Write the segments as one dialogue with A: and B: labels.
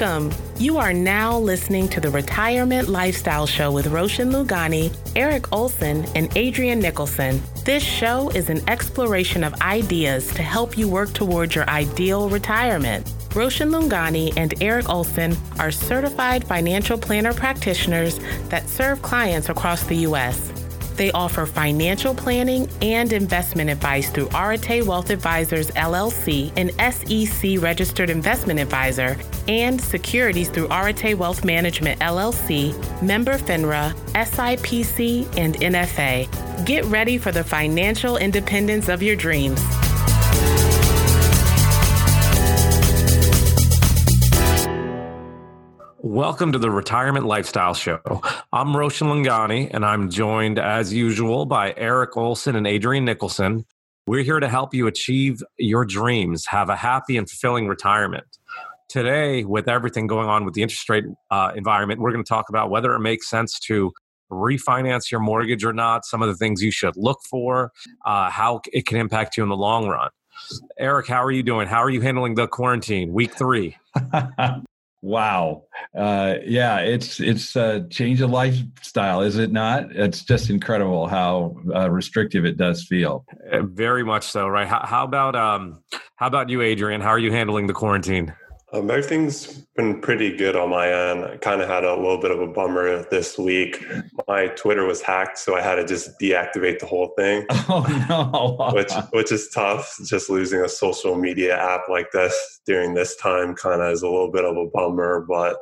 A: Welcome. You are now listening to the Retirement Lifestyle Show with Roshan Lungani, Eric Olson, and Adrian Nicholson. This show is an exploration of ideas to help you work towards your ideal retirement. Roshan Lungani and Eric Olson are certified financial planner practitioners that serve clients across the U.S. They offer financial planning and investment advice through Arete Wealth Advisors LLC, an SEC registered investment advisor, and securities through Arete Wealth Management LLC, member FINRA, SIPC, and NFA. Get ready for the financial independence of your dreams.
B: Welcome to the Retirement Lifestyle Show. I'm Roshan Lungani, and I'm joined, as usual, by Eric Olson and Adrian Nicholson. We're here to help you achieve your dreams, have a happy and fulfilling retirement. Today, with everything going on with the interest rate uh, environment, we're going to talk about whether it makes sense to refinance your mortgage or not, some of the things you should look for, uh, how it can impact you in the long run. Eric, how are you doing? How are you handling the quarantine, week three?
C: Wow. Uh, yeah, it's it's a change of lifestyle, is it not? It's just incredible how uh, restrictive it does feel.
B: Uh, very much so, right? How, how about um, how about you, Adrian? How are you handling the quarantine?
D: Um, everything's been pretty good on my end. I kind of had a little bit of a bummer this week. My Twitter was hacked, so I had to just deactivate the whole thing.
C: Oh no!
D: which which is tough. Just losing a social media app like this during this time kind of is a little bit of a bummer. But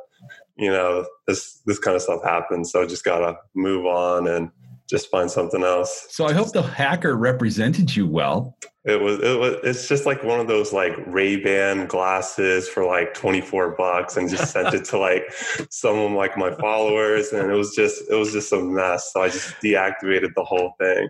D: you know, this this kind of stuff happens, so just gotta move on and just find something else.
C: So I hope the hacker represented you well.
D: It was, it was it's just like one of those like Ray-Ban glasses for like 24 bucks and just sent it to like some of like my followers and it was just it was just a mess. So I just deactivated the whole thing.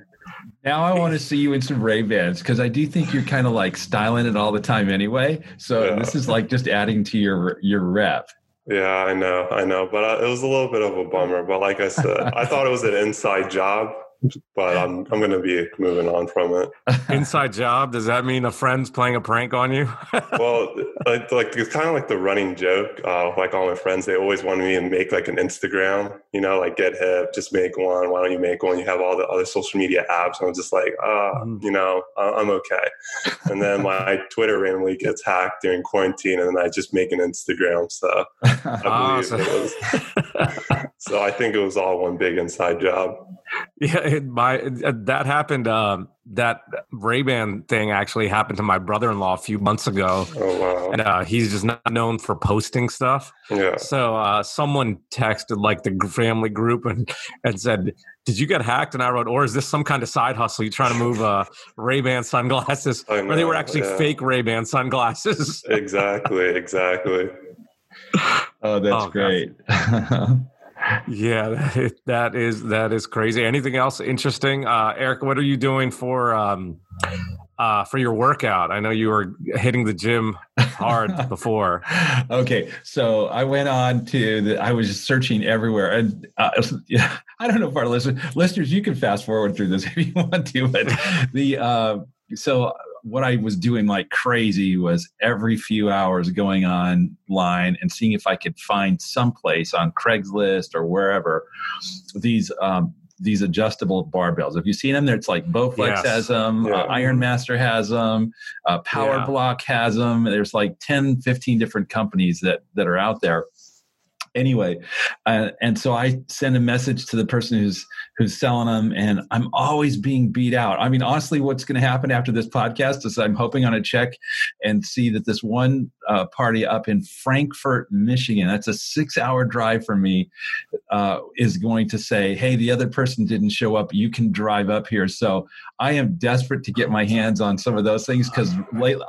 C: Now I want to see you in some Ray Bans because I do think you're kind of like styling it all the time anyway. So yeah. this is like just adding to your your rep.
D: Yeah, I know, I know, but uh, it was a little bit of a bummer. But like I said, I thought it was an inside job, but I'm I'm going to be moving on from it.
B: Inside job? Does that mean a friend's playing a prank on you?
D: well, like, like it's kind of like the running joke. Uh, like all my friends, they always wanted me to make like an Instagram. You know, like get hip, just make one. Why don't you make one? You have all the other social media apps. And I'm just like, ah, uh, you know, I'm okay. And then my Twitter randomly gets hacked during quarantine, and then I just make an Instagram. So I believe it was. So I think it was all one big inside job.
B: Yeah, it, my that happened. Um, that Ray Ban thing actually happened to my brother in law a few months ago.
D: Oh wow!
B: And uh, he's just not known for posting stuff.
D: Yeah.
B: So uh, someone texted like the family group and and said, "Did you get hacked?" And I wrote, "Or is this some kind of side hustle? You trying to move uh, Ray Ban sunglasses, know, or they were actually yeah. fake Ray Ban sunglasses?"
D: exactly. Exactly.
C: Oh, that's oh, great.
B: yeah, that, that is that is crazy. Anything else interesting, uh, Eric? What are you doing for um, uh, for your workout? I know you were hitting the gym hard before.
C: okay, so I went on to the, I was just searching everywhere, and uh, yeah, I don't know if our listeners listeners you can fast forward through this if you want to, but the uh, so what I was doing like crazy was every few hours going online and seeing if I could find someplace on Craigslist or wherever these um, these adjustable barbells. Have you seen them? There, it's like Bowflex yes. has them, yeah. uh, IronMaster has them, uh, Power yeah. Block has them. There's like 10, 15 different companies that that are out there anyway uh, and so i send a message to the person who's who's selling them and i'm always being beat out. I mean honestly what's going to happen after this podcast is i'm hoping on a check and see that this one uh, party up in frankfort michigan that's a six hour drive for me uh, is going to say hey the other person didn't show up. You can drive up here. So i am desperate to get my hands on some of those things because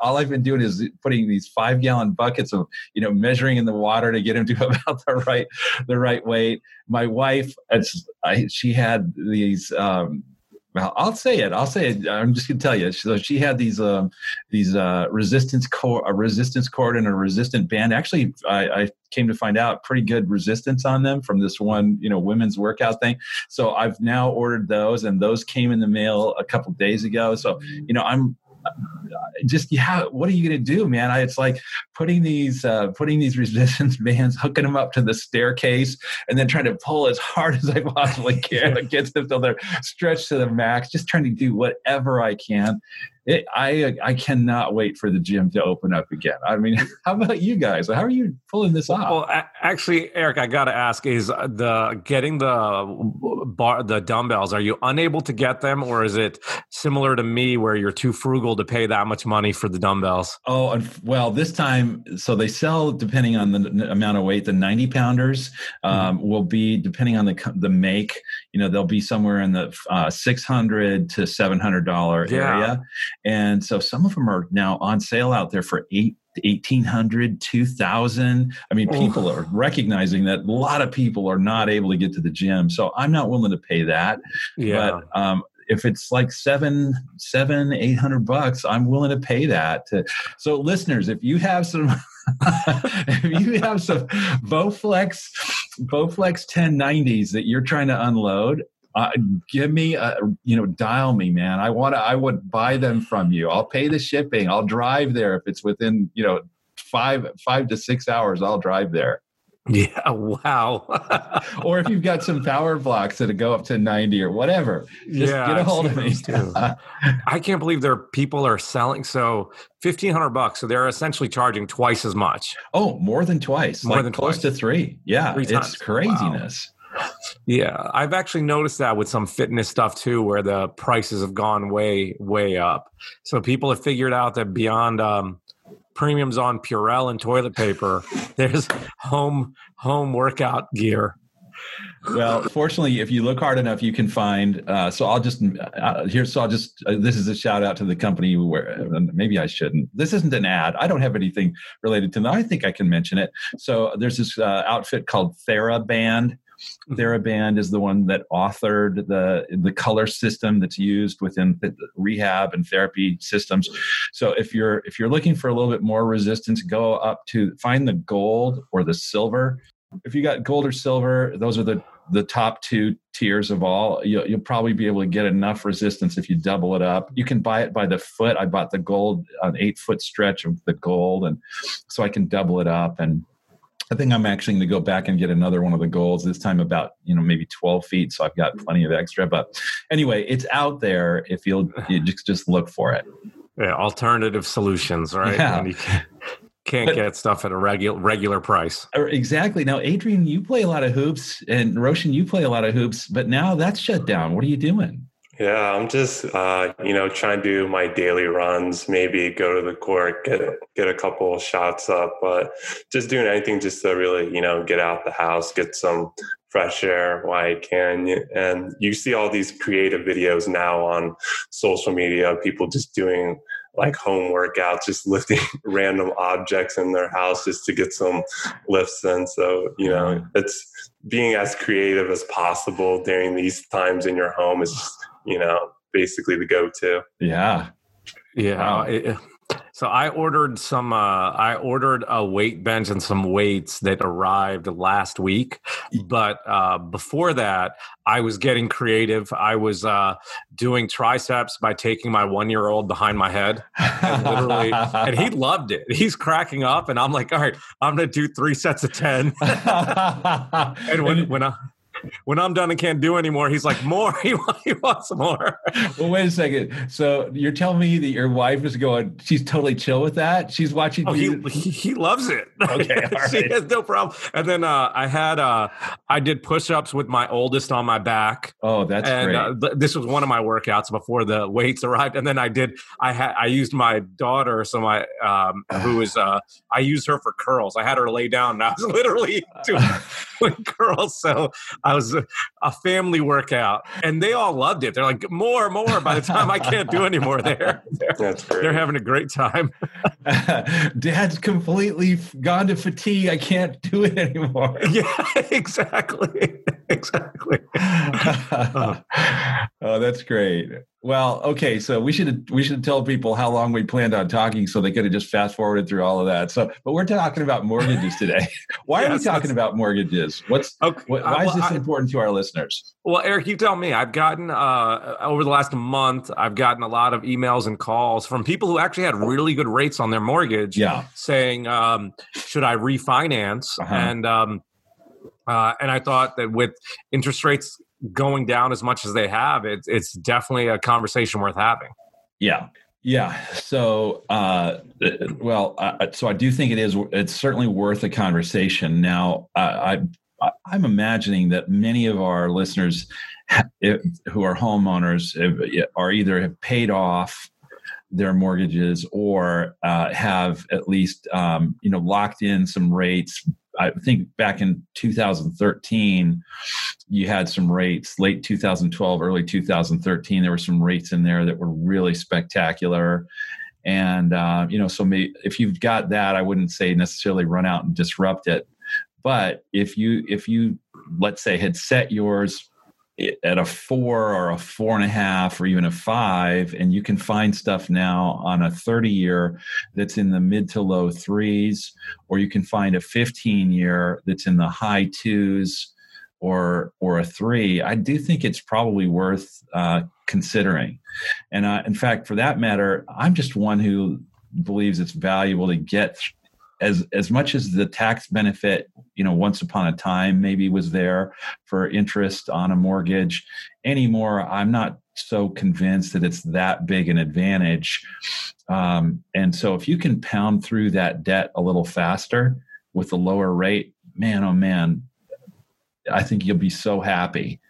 C: all i've been doing is putting these five gallon buckets of you know measuring in the water to get them to about the right the right weight. My wife, it's, I, she had these. Um, well, I'll say it. I'll say it. I'm just gonna tell you. So she had these um, these uh, resistance cord, a resistance cord, and a resistant band. Actually, I, I, came to find out pretty good resistance on them from this one, you know, women's workout thing. So I've now ordered those, and those came in the mail a couple days ago. So you know, I'm just yeah, what are you going to do, man? I, it's like putting these uh, putting these resistance bands, hooking them up to the staircase, and then trying to pull as hard as I possibly can get them till they're stretched to the max. Just trying to do whatever I can. It, I I cannot wait for the gym to open up again. I mean, how about you guys? How are you pulling this off?
B: Well, a- actually, Eric, I got to ask: Is the getting the bar the dumbbells? Are you unable to get them, or is it similar to me where you're too frugal to pay that much money for the dumbbells?
C: Oh, well, this time, so they sell depending on the amount of weight. The ninety pounders um, mm-hmm. will be depending on the the make. You know, they'll be somewhere in the uh, six hundred to seven hundred dollar yeah. area. And so some of them are now on sale out there for eight 1800 2000 i mean people are recognizing that a lot of people are not able to get to the gym. So i'm not willing to pay that. Yeah. but um, if it's like seven seven eight hundred bucks i'm willing to pay that to, so listeners if you have some if you have some bowflex bowflex 1090s that you're trying to unload uh, give me a, you know dial me man. I want to i would buy them from you. I'll pay the shipping. I'll drive there if it's within you know five five to six hours i'll drive there
B: yeah wow
C: or if you've got some PowerBlocks that go up to 90 or whatever just yeah, get a hold of me too.
B: i can't believe there people are selling so 1500 bucks so they're essentially charging twice as much
C: oh more than twice more like than close twice. to three yeah three it's craziness wow.
B: Yeah, I've actually noticed that with some fitness stuff too, where the prices have gone way, way up. So people have figured out that beyond um, premiums on Purell and toilet paper, there's home home workout gear.
C: Well, fortunately, if you look hard enough, you can find. Uh, so I'll just uh, here. So I'll just. Uh, this is a shout out to the company where maybe I shouldn't. This isn't an ad. I don't have anything related to them. I think I can mention it. So there's this uh, outfit called TheraBand. Mm-hmm. TheraBand is the one that authored the the color system that's used within the rehab and therapy systems. So if you're if you're looking for a little bit more resistance, go up to find the gold or the silver. If you got gold or silver, those are the the top two tiers of all. You'll, you'll probably be able to get enough resistance if you double it up. You can buy it by the foot. I bought the gold, an eight foot stretch of the gold, and so I can double it up and I think I'm actually going to go back and get another one of the goals this time about you know maybe 12 feet, so I've got mm. plenty of extra. But anyway, it's out there if you'll you just just look for it.
B: Yeah, alternative solutions, right? Yeah. you can't but, get stuff at a regular regular price.
C: Exactly. Now, Adrian, you play a lot of hoops, and Roshan, you play a lot of hoops, but now that's shut down. What are you doing?
D: Yeah, I'm just uh, you know trying to do my daily runs. Maybe go to the court, get get a couple shots up, but just doing anything just to really you know get out the house, get some fresh air while I can. And you see all these creative videos now on social media, people just doing like home workouts, just lifting random objects in their house just to get some lifts in. So, you know, it's being as creative as possible during these times in your home is just you know, basically the go-to.
C: Yeah.
B: Yeah. Wow. It, so I ordered some. Uh, I ordered a weight bench and some weights that arrived last week. But uh, before that, I was getting creative. I was uh, doing triceps by taking my one-year-old behind my head, and literally, and he loved it. He's cracking up, and I'm like, "All right, I'm going to do three sets of 10. and when when I when I'm done and can't do anymore, he's like, more. He, he wants more.
C: Well, wait a second. So you're telling me that your wife is going, she's totally chill with that? She's watching.
B: Oh, he, he, he, loves it. Okay. she has no problem. And then uh, I had, uh, I did push ups with my oldest on my back.
C: Oh, that's and, uh,
B: great. Uh, this was one of my workouts before the weights arrived. And then I did, I had, I used my daughter. So my, um, who is, uh, I used her for curls. I had her lay down and I was literally doing curls. So I was a family workout, and they all loved it. They're like, more, more. By the time I can't do anymore, they're they're, they're having a great time.
C: Dad's completely gone to fatigue. I can't do it anymore.
B: Yeah, exactly. exactly.
C: oh, that's great. Well, okay, so we should we should tell people how long we planned on talking, so they could have just fast forwarded through all of that. So, but we're talking about mortgages today. why yes, are we talking about mortgages? What's okay, what, why uh, well, is this I, important to our listeners?
B: Well, Eric, you tell me. I've gotten uh, over the last month, I've gotten a lot of emails and calls from people who actually had really good rates on their mortgage.
C: Yeah,
B: saying, um, "Should I refinance?" Uh-huh. And um, uh, and I thought that with interest rates going down as much as they have, it's it's definitely a conversation worth having.
C: Yeah. Yeah. So, uh, well, uh, so I do think it is. It's certainly worth a conversation. Now, I, I I'm imagining that many of our listeners who are homeowners are either have paid off their mortgages or uh, have at least um, you know locked in some rates I think back in 2013, you had some rates, late 2012, early 2013, there were some rates in there that were really spectacular. And, uh, you know, so may, if you've got that, I wouldn't say necessarily run out and disrupt it. But if you, if you, let's say, had set yours at a four or a four and a half or even a five and you can find stuff now on a 30 year that's in the mid to low threes or you can find a 15 year that's in the high twos or or a three. I do think it's probably worth uh, considering. And uh, in fact for that matter i'm just one who believes it's valuable to get as as much as the tax benefit you know once upon a time maybe was there for interest on a mortgage anymore i'm not so convinced that it's that big an advantage. Um, and so if you can pound through that debt a little faster with a lower rate man oh man i think you'll be so happy.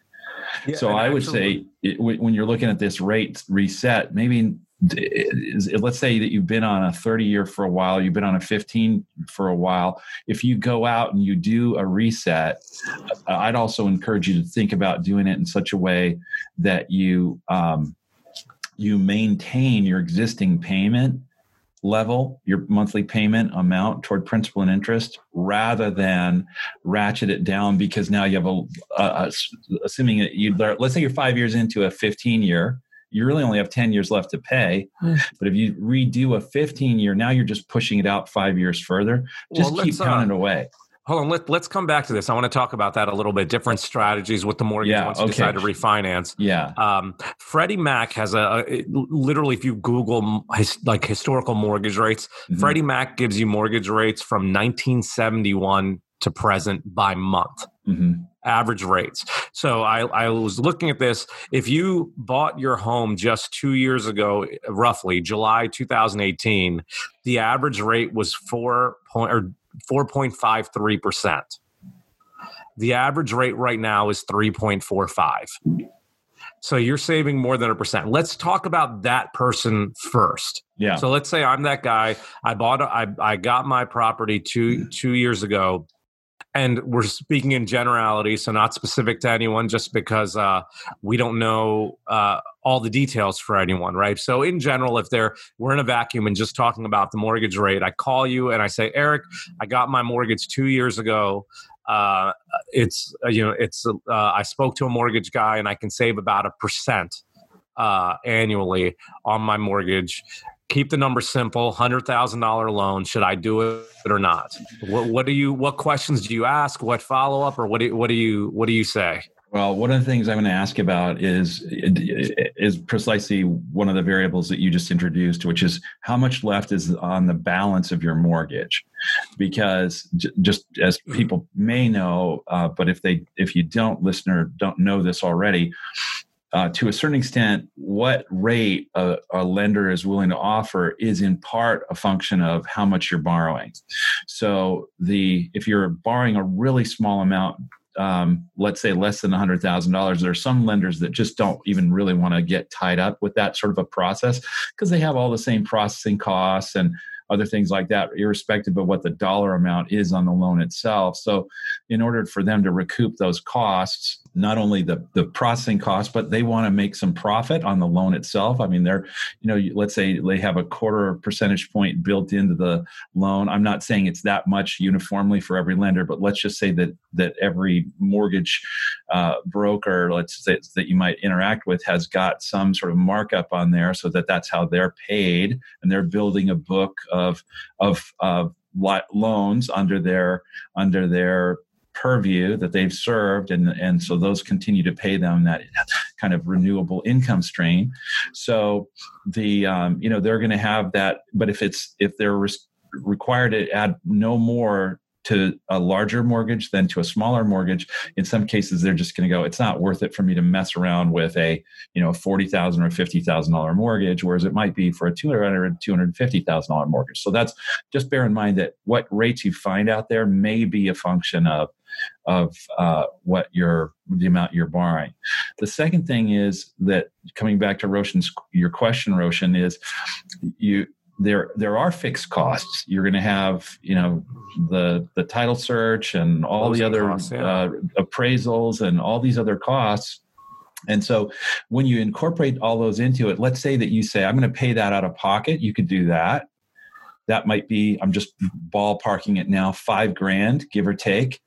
C: Yeah, so i would say it, when you're looking at this rate reset maybe let's say that you've been on a 30 year for a while, you've been on a 15 for a while. If you go out and you do a reset, I'd also encourage you to think about doing it in such a way that you um, you maintain your existing payment level, your monthly payment amount toward principal and interest, rather than ratchet it down because now you have a, a, a assuming that you let's say you're five years into a 15 year you really only have 10 years left to pay. But if you redo a 15 year, now you're just pushing it out five years further. Just well, keep counting uh, away.
B: Hold on, let, let's come back to this. I want to talk about that a little bit. Different strategies with the mortgage yeah, once you decide to refinance.
C: Yeah. Um,
B: Freddie Mac has a, a, literally, if you Google his, like historical mortgage rates, mm-hmm. Freddie Mac gives you mortgage rates from 1971 to present by month. Mm-hmm average rates. So I, I was looking at this. If you bought your home just two years ago, roughly July 2018, the average rate was four point or 4.53 percent. The average rate right now is 3.45. So you're saving more than a percent. Let's talk about that person first.
C: Yeah.
B: So let's say I'm that guy. I bought. A, I I got my property two two years ago and we're speaking in generality, so not specific to anyone, just because uh, we don't know uh, all the details for anyone, right? So in general, if they're we're in a vacuum and just talking about the mortgage rate, I call you and I say, Eric, I got my mortgage two years ago. Uh, it's uh, you know it's uh, I spoke to a mortgage guy and I can save about a percent uh, annually on my mortgage keep the number simple $100000 loan should i do it or not? What, what do you what questions do you ask? What follow-up or what do, what do you what do you say?
C: Well one of the things i'm going to ask about is is precisely one of the variables that you just introduced which is how much left is on the balance of your mortgage? Because just as people may know uh, but if they if you don't listener don't know this already uh, to a certain extent, what rate a, a, lender is willing to offer is in part a function of how much you're borrowing. So, the if you're borrowing a really small amount, um, let's say less than $100,000, there are some lenders that just don't even really want to get tied up with that sort of a process because they have all the same processing costs and other things like that, irrespective of what the dollar amount is on the loan itself. So, in order for them to recoup those costs, not only the the processing cost, but they want to make some profit on the loan itself. I mean, they're you know, let's say they have a quarter percentage point built into the loan. I'm not saying it's that much uniformly for every lender, but let's just say that that every mortgage uh, broker, let's say that you might interact with, has got some sort of markup on there, so that that's how they're paid, and they're building a book of of of loans under their under their purview that they've served and and so those continue to pay them that kind of renewable income stream. So the um, you know they're going to have that but if it's if they're re- required to add no more to a larger mortgage than to a smaller mortgage in some cases they're just going to go it's not worth it for me to mess around with a you know 40000 or $50000 mortgage whereas it might be for a $200 $250000 mortgage. So that's just bear in mind that what rates you find out there may be a function of of uh, what you're the amount you're borrowing. The second thing is that coming back to Roshan's your question, Roshan, is you there there are fixed costs. You're going to have you know the the title search and all Closing the other costs, yeah. uh, appraisals and all these other costs. And so when you incorporate all those into it, let's say that you say, I'm going to pay that out of pocket. You could do that. That might be, I'm just ballparking it now, five grand, give or take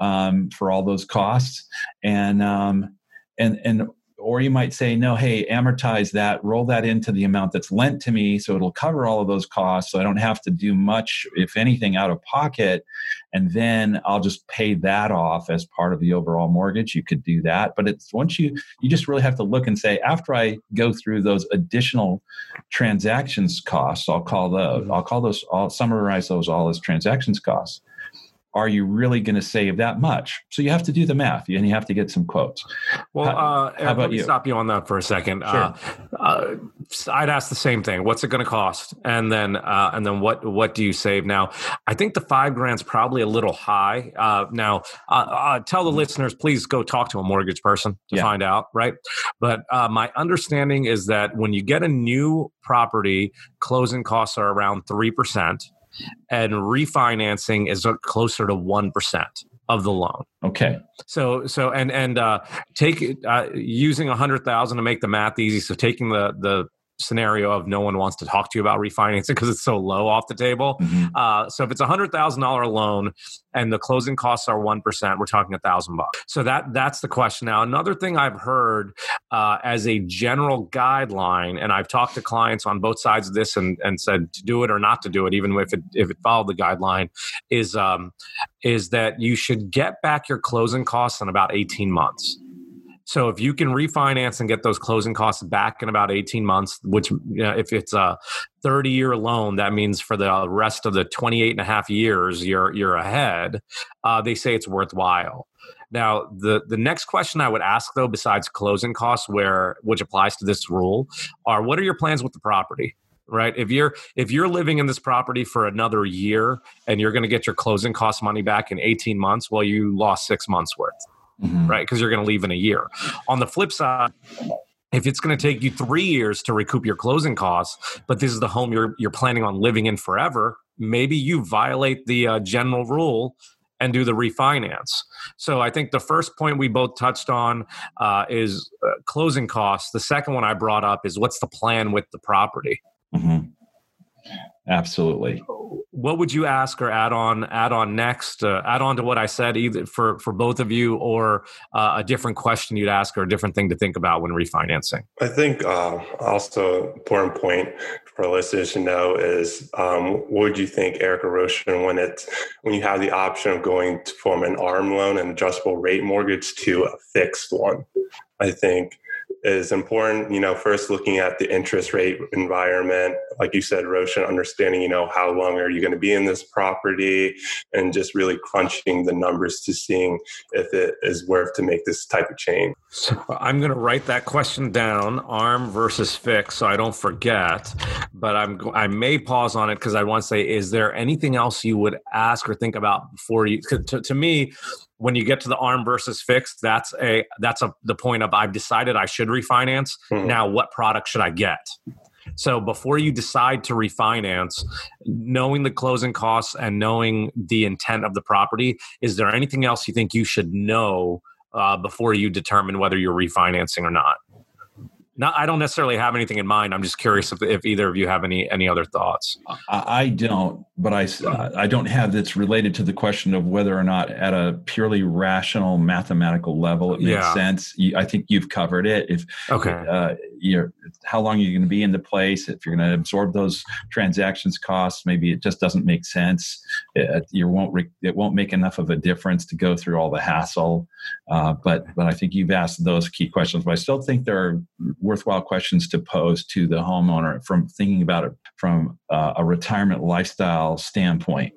C: um, for all those costs, and um, and and or you might say no hey amortize that roll that into the amount that's lent to me so it'll cover all of those costs so i don't have to do much if anything out of pocket and then i'll just pay that off as part of the overall mortgage. You could do that but it's once you you just really have to look and say after i go through those additional transactions costs i'll call those mm-hmm. i'll call those i'll summarize those all as transactions costs are you really going to save that much? So you have to do the math and you have to get some quotes.
B: Well, how, uh, how about let me you? stop you on that for a second. Sure. Uh, uh, I'd ask the same thing. What's it going to cost? And then, uh, and then what, what do you save? Now, I think the five grand's probably a little high. Uh, now, uh, tell the listeners, please go talk to a mortgage person to yeah. find out, right? But my understanding is that when you get a new property, closing costs are around 3% and refinancing is closer to 1% of the loan.
C: Okay.
B: So so and and uh take uh using a 100,000 to make the math easy so taking the the scenario of no one wants to talk to you about refinancing because it's so low off the table. Mm-hmm. Uh, so if it's a hundred thousand dollar loan and the closing costs are one percent, we're talking a thousand bucks. So that that's the question. Now another thing I've heard uh, as a general guideline, and I've talked to clients on both sides of this and, and said to do it or not to do it, even if it if it followed the guideline, is um, is that you should get back your closing costs in about eighteen months. So if you can refinance and get those closing costs back in about 18 months, which you know, if it's a 30 year loan, that means for the rest of the 28 and a half years you're, you're ahead, uh, they say it's worthwhile. Now, the, the next question I would ask though, besides closing costs, where which applies to this rule, are what are your plans with the property? right if you're if you're living in this property for another year and you're going to get your closing cost money back in 18 months well you lost six months worth mm-hmm. right? Because you're going to leave in a year. On the flip side, if it's going to take you three years to recoup your closing costs, but this is the home you're you're planning on living in forever, maybe you violate the uh, general rule and do the refinance. So I think the first point we both touched on uh, is uh, closing costs. The second one I brought up is what's the plan with the property. Mm-hmm.
C: Absolutely.
B: What would you ask or add on add on next? Uh, add on to what I said, either for for both of you, or uh, a different question you'd ask, or a different thing to think about when refinancing.
D: I think uh, also important point for listeners to know is um, what would you think, Eric or Roshan, when it's when you have the option of going to, from an ARM loan and adjustable rate mortgage to a fixed one? I think is important. You know, first looking at the interest rate environment, like you said, Roshan, understanding, you know, how long are you going to be in this property and just really crunching the numbers to seeing if it is worth to make this type of change.
B: So I'm going to write that question down, arm versus fix, so I don't forget. But I'm I may pause on it because I want to say, is there anything else you would ask or think about before you? To, to me, when you get to the arm versus fixed, that's a that's a the point of I've decided I should refinance. Mm-hmm. Now, what product should I get? So before you decide to refinance, knowing the closing costs and knowing the intent of the property, is there anything else you think you should know uh, before you determine whether you're refinancing or not. Not, I don't necessarily have anything in mind. I'm just curious if, if either of you have any any other thoughts.
C: I, I don't, but I I don't have that's related to the question of whether or not at a purely rational mathematical level it makes yeah. sense. I think you've covered it. If
B: okay,
C: uh, you're how long are you're going to be in the place, if you're going to absorb those transactions costs, maybe it just doesn't make sense. It, you won't re, it won't make enough of a difference to go through all the hassle. Uh, but but I think you've asked those key questions. But I still think there are worthwhile questions to pose to the homeowner from thinking about it from uh, a retirement lifestyle standpoint.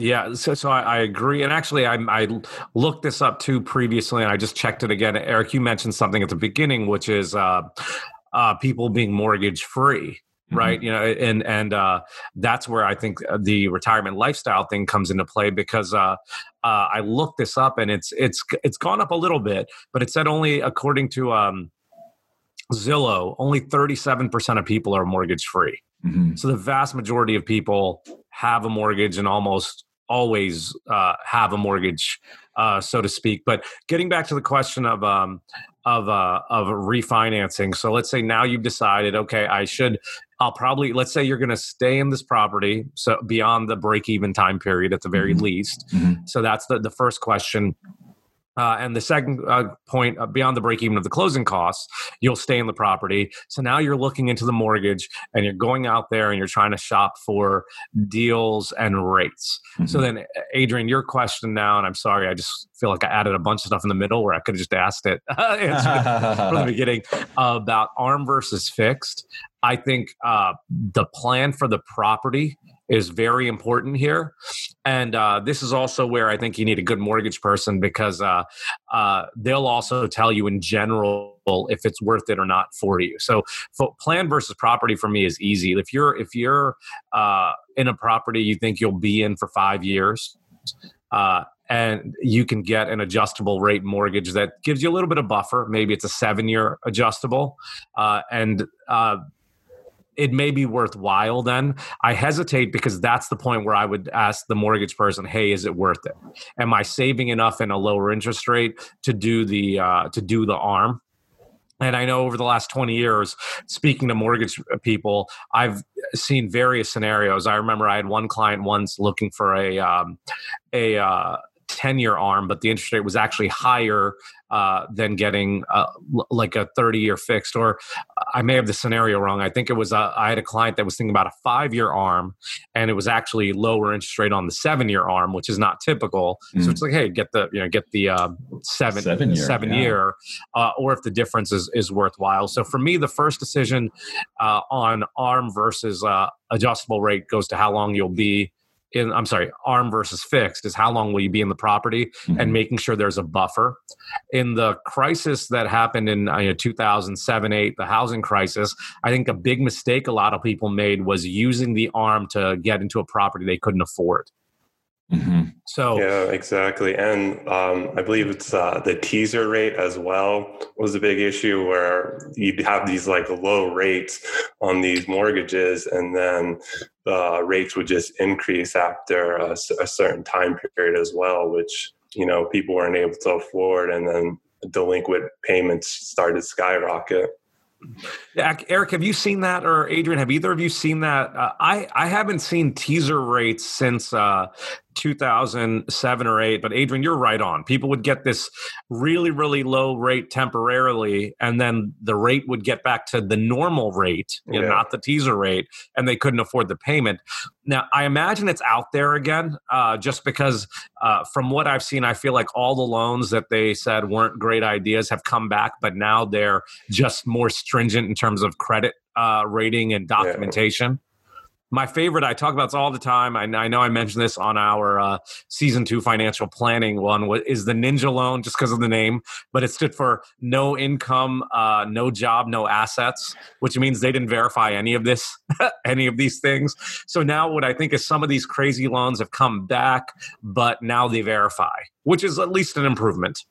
B: Yeah, so so I, I, agree, and actually, I, I looked this up too previously, and I just checked it again. Eric, you mentioned something at the beginning, which is uh, uh, people being mortgage free, right? Mm-hmm. You know, and and uh, that's where I think the retirement lifestyle thing comes into play because uh, uh, I looked this up, and it's it's it's gone up a little bit, but it said only according to um, Zillow, only 37% of people are mortgage free. Mm-hmm. So the vast majority of people have a mortgage and almost always uh, have a mortgage, uh, so to speak. But getting back to the question of um, of uh, of refinancing. So let's say now you've decided, okay, I should. I'll probably let's say you're going to stay in this property so beyond the break even time period at the very mm-hmm. least. Mm-hmm. So that's the the first question. Uh, and the second uh, point, uh, beyond the break even of the closing costs, you'll stay in the property. So now you're looking into the mortgage and you're going out there and you're trying to shop for deals and rates. Mm-hmm. So then, Adrian, your question now, and I'm sorry, I just feel like I added a bunch of stuff in the middle where I could have just asked it from the beginning about ARM versus fixed. I think uh, the plan for the property is very important here. And uh, this is also where I think you need a good mortgage person because uh, uh, they'll also tell you in general if it's worth it or not for you. So, for plan versus property for me is easy. If you're if you're uh, in a property you think you'll be in for five years. Uh, and you can get an adjustable rate mortgage that gives you a little bit of buffer. Maybe it's a seven year adjustable, uh, and it may be worthwhile then. I hesitate because that's the point where I would ask the mortgage person, "Hey, is it worth it? Am I saving enough in a lower interest rate to do the uh, to do the arm?" And I know over the last 20 years, speaking to mortgage people, I've seen various scenarios. I remember I had one client once looking for a um, a uh, 10 year arm, but the interest rate was actually higher uh, than getting uh, l- like a 30 year fixed. Or I may have the scenario wrong. I think it was, uh, I had a client that was thinking about a five year arm and it was actually lower interest rate on the seven year arm, which is not typical. Mm. So it's like, hey, get the, you know, get the uh, seven, seven year, seven yeah. year uh, or if the difference is, is worthwhile. So for me, the first decision uh, on arm versus adjustable rate goes to how long you'll be in I'm sorry, arm versus fixed is how long will you be in the property mm-hmm. and making sure there's a buffer. In the crisis that happened in uh, you know, 2007 8, the housing crisis, I think a big mistake a lot of people made was using the arm to get into a property they couldn't afford.
D: Mm-hmm. So yeah, exactly, and um, I believe it's uh, the teaser rate as well was a big issue where you'd have these like low rates on these mortgages, and then the rates would just increase after a, a certain time period as well, which you know people weren't able to afford, and then delinquent payments started to skyrocket.
B: Eric, have you seen that, or Adrian? Have either of you seen that? Uh, I I haven't seen teaser rates since uh, 2007 or 8 but adrian you're right on. People would get this really really low rate temporarily and then the rate would get back to the normal rate you yeah. know, not the teaser rate and they couldn't afford the payment. Now i imagine it's out there again uh, just because uh, from what i've seen i feel like all the loans that they said weren't great ideas have come back but now they're just more stringent in terms of credit uh, rating and documentation. yeah my favorite i talk about this all the time i, I know i mentioned this on our uh, season two financial planning one is the ninja loan just because of the name but it stood for no income uh, no job no assets which means they didn't verify any of this any of these things. So now what i think is some of these crazy loans have come back but now they verify which is at least an improvement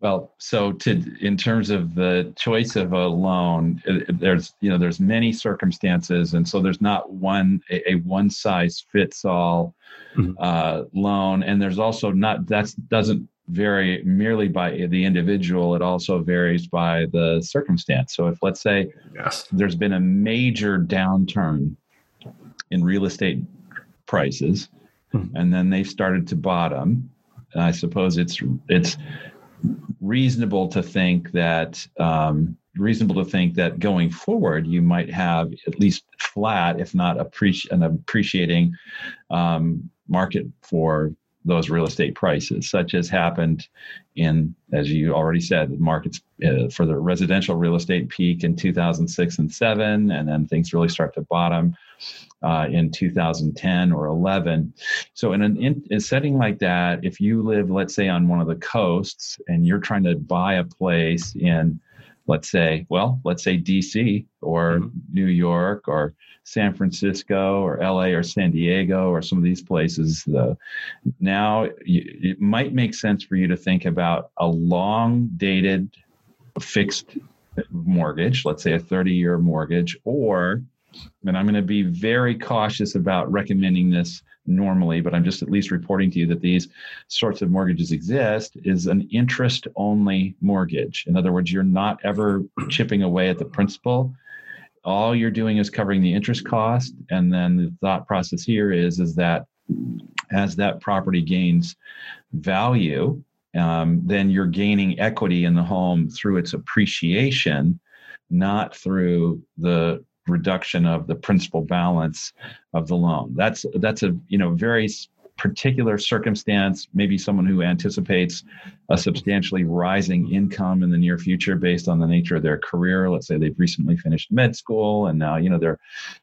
C: well, so to in terms of the choice of a loan, there's you know there's many circumstances, and so there's not one a, a one size fits all mm-hmm. uh, loan, and there's also not that doesn't vary merely by the individual, it also varies by the circumstance. So, if let's say
B: Yes.
C: there's been a major downturn in real estate prices,
B: Mhm.
C: and then they've started to bottom, I suppose it's it's reasonable to think that um, reasonable to think that going forward you might have at least flat, if not appreci- an appreciating um, market for those real estate prices, such as happened in, as you already said, the markets uh, for the residential real estate peak in 2006 and 7, and then things really start to bottom uh, in 2010 or 11. So, in, an, in a setting like that, if you live, let's say, on one of the coasts and you're trying to buy a place in, let's say, well, let's say DC or
B: Mhm.
C: New York or San Francisco or LA or San Diego or some of these places, the, now you, it might make sense for you to think about a long dated fixed mortgage, let's say a 30 year mortgage, or, and I'm going to be very cautious about recommending this normally, but I'm just at least reporting to you that these sorts of mortgages exist, is an interest only mortgage. In other words, you're not ever chipping away at the principal all you're doing is covering the interest cost and then the thought process here is is that as that property gains value um, then you're gaining equity in the home through its appreciation not through the reduction of the principal balance of the loan that's that's a you know very particular circumstance, maybe someone who anticipates a substantially rising income in the near future based on the nature of their career. Let's say they've recently finished med school and now, you know, they're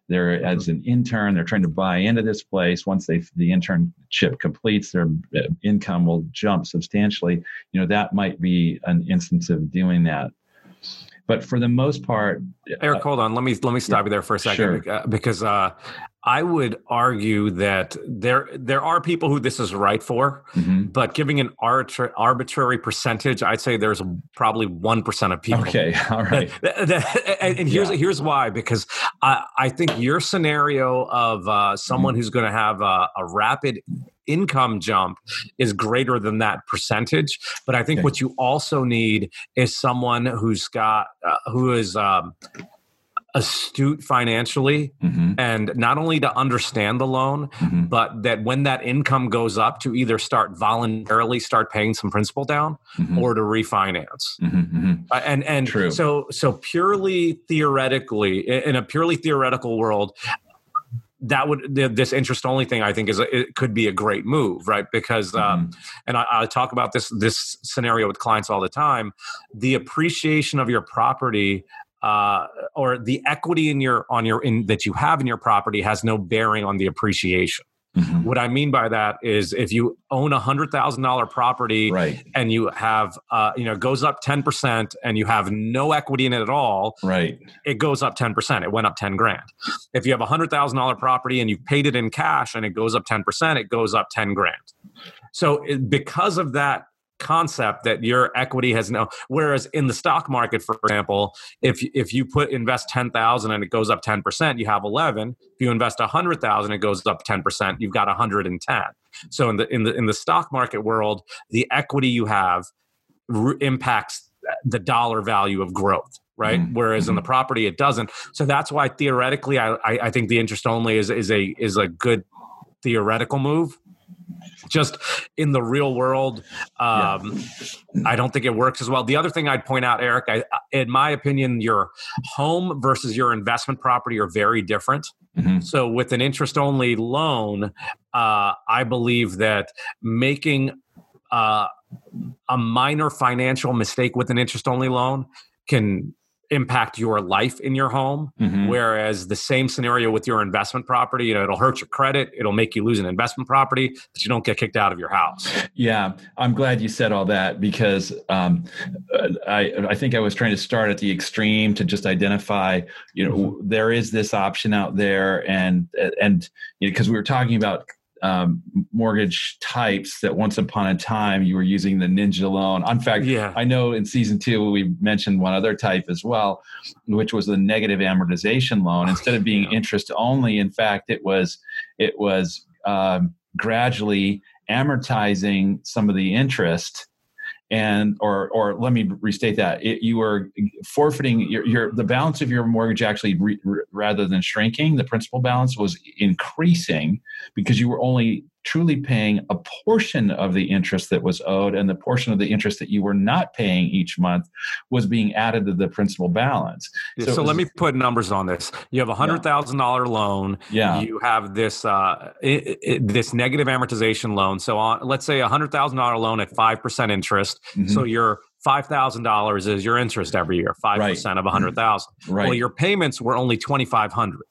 C: they're as an intern, they're trying to buy into this place. Once they the internship completes, their uh, income will jump substantially. You know, that might be an instance of doing that. But for the most part,
B: Eric, hold on. Let me let me stop you there for a second
C: Sure.
B: because uh, I would argue that there there are people who this is right for,
C: Mhm.
B: but giving an arbitra- arbitrary percentage, I'd say there's probably one percent of people.
C: okay, all right,
B: That- that- and and here's
C: Yeah.
B: here's why because I, I think your scenario of uh, someone
C: Mm-hmm.
B: who's going to have a, a rapid income jump is greater than that percentage. But I think
C: Okay.
B: what you also need is someone who's got uh, who is um, astute financially
C: hmm
B: and not only to understand the loan
C: hmm
B: but that when that income goes up to either start voluntarily start paying some principal down
C: hmm
B: or to refinance.
C: Hmm
B: uh, and and
C: True.
B: so so purely theoretically in a purely theoretical world that would this interest only thing i think is it could be a great move right? Because um, and I, I talk about this this scenario with clients all the time. The appreciation of your property uh, or the equity in your on your in that you have in your property has no bearing on the appreciation.
C: Hmm
B: what i mean by that is if you own a hundred thousand dollar property
C: right,
B: and you have uh, you know it goes up 10% and you have no equity in it at all
C: right,
B: it goes up 10% it went up 10 grand. If you have a $100000 property and you've paid it in cash and it goes up 10% it goes up 10 grand. So it, because of that concept that your equity has no whereas in the stock market for example if if you put invest 10,000 and it goes up 10% you have 11 if you invest 100,000 it goes up 10% you've got 110 so in the in the in the stock market world the equity you have r- impacts the dollar value of growth right?
C: Mhm.
B: whereas in the property it doesn't. So that's why theoretically I, I i think the interest only is is a is a good theoretical move just in the real world um i don't think it works as well. The other thing i'd point out eric I, in my opinion your home versus your investment property are very different.
C: Hmm
B: so with an interest only loan, uh, I believe that making uh, a minor financial mistake with an interest only loan can impact your life in your home.
C: hmm
B: Whereas the same scenario with your investment property, you know, it'll hurt your credit, it'll make you lose an investment property, but you don't get kicked out of your house.
C: Yeah, I'm glad you said all that because um, uh, I I think I was trying to start at the extreme to just identify you know there is this option out there and and you know because we were talking about um, mortgage types that once upon a time you were using the ninja loan. In fact,
B: Yeah.
C: I know in season two we mentioned one other type as well, which was the negative amortization loan. Instead of being
B: Yeah.
C: interest only, in fact, it was it was um, gradually amortizing some of the interest and or or let me restate that. It, you were forfeiting your, your the balance of your mortgage actually re, rather than shrinking the principal balance was increasing because you were only truly paying a portion of the interest that was owed and the portion of the interest that you were not paying each month was being added to the principal balance.
B: So, so was, let me put numbers on this. You have a hundred thousand yeah. dollar loan.
C: Yeah.
B: You have this uh it, it, this negative amortization loan. So on let's say a hundred thousand dollar loan at five percent interest. Mm-hmm. so your five thousand dollars is your interest every year five percent right. of a hundred thousand.
C: Right.
B: well your payments were only twenty five hundred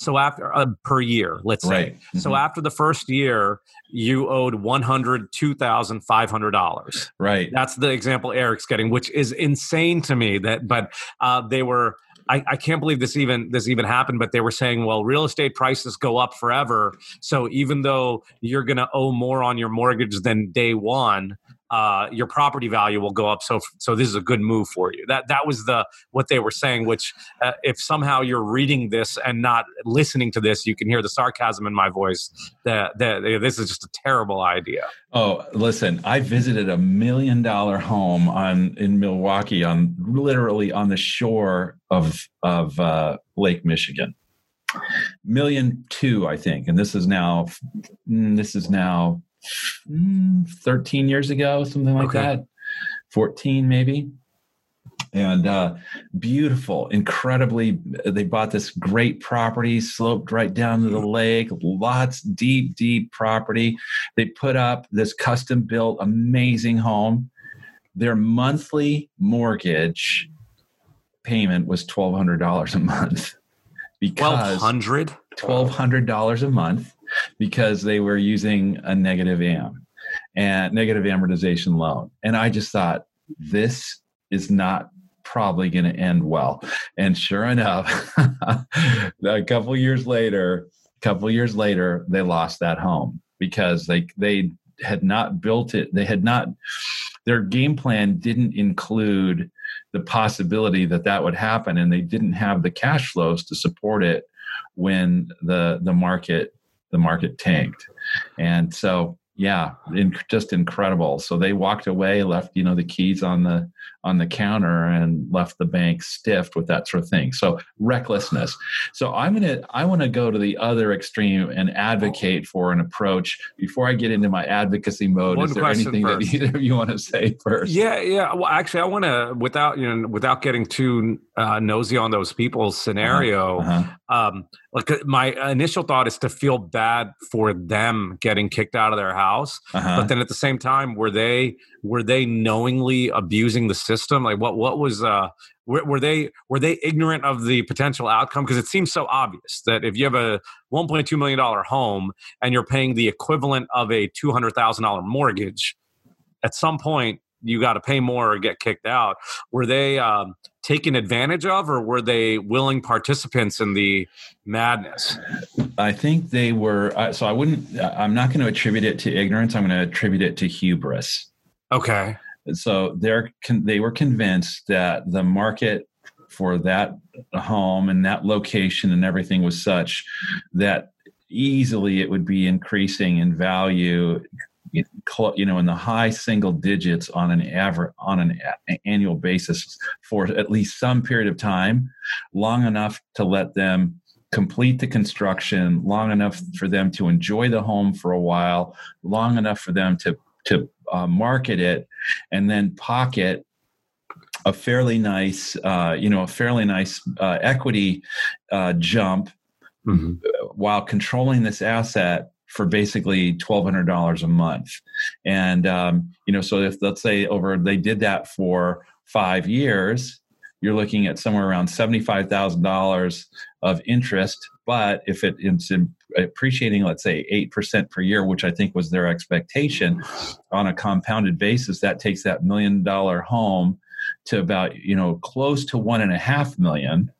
B: so after uh, per year, let's say. Right. Mm-hmm. So after the first year, you owed one hundred two thousand five hundred dollars.
C: Right.
B: That's the example Eric's getting, which is insane to me. That, but uh, they were. I, I, can't believe this even this even happened, but they were saying, well, real estate prices go up forever. So even though you're going to owe more on your mortgage than day one, uh, your property value will go up. So, so this is a good move for you. That that was the what they were saying. Which, uh, if somehow you're reading this and not listening to this, you can hear the sarcasm in my voice. That that this is just a terrible idea.
C: Oh, listen! I visited a million dollar home on in Milwaukee, on literally on the shore of of uh, Lake Michigan million two i think and this is now mm, this is now mm, 13 years ago, something like okay. that, 14 maybe. And uh, beautiful, incredibly. They bought this great property, sloped right down to the lake, lots, deep, deep property. They put up this custom built, amazing home. Their monthly mortgage payment was $1,200 a month.
B: Because $1,200?
C: $1,200 a month because they were using a negative AM and negative amortization loan. And I just thought, this is not probably going to end well. And sure enough, a couple years later, a couple years later, they lost that home because they they had not built it. They had not their game plan didn't include the possibility that that would happen and they didn't have the cash flows to support it when the the market the market tanked. And so, yeah, in, just incredible. So they walked away, left you know the keys on the on the counter, and left the bank stiffed with that sort of thing. So recklessness. So I'm gonna I want to go to the other extreme and advocate for an approach. Before I get into my advocacy mode, One is there anything first. that either of you want to say first?
B: Yeah, yeah. Well, actually, I want to without you know without getting too uh, nosy on those people's scenario. Uh-huh. Uh-huh um, like uh, my initial thought is to feel bad for them getting kicked out of their house uh-huh. but then at the same time were they were they knowingly abusing the system like what what was uh were, were they were they ignorant of the potential outcome because it seems so obvious that if you have a 1.2 million dollar home and you're paying the equivalent of a $200,000 mortgage at some point you got to pay more or get kicked out. Were they um, taken advantage of, or were they willing participants in the madness?
C: I think they were. Uh, so I wouldn't. I'm not going to attribute it to ignorance. I'm going to attribute it to hubris.
B: Okay.
C: So they're they were convinced that the market for that home and that location and everything was such that easily it would be increasing in value you know in the high single digits on an average on an annual basis for at least some period of time long enough to let them complete the construction long enough for them to enjoy the home for a while long enough for them to to uh, market it and then pocket a fairly nice uh, you know a fairly nice uh, equity uh, jump mm-hmm. while controlling this asset for basically twelve hundred dollars a month, and um, you know, so if let's say over they did that for five years, you're looking at somewhere around seventy five thousand dollars of interest. But if it, it's appreciating, let's say eight percent per year, which I think was their expectation, on a compounded basis, that takes that million dollar home to about you know close to one and a half million.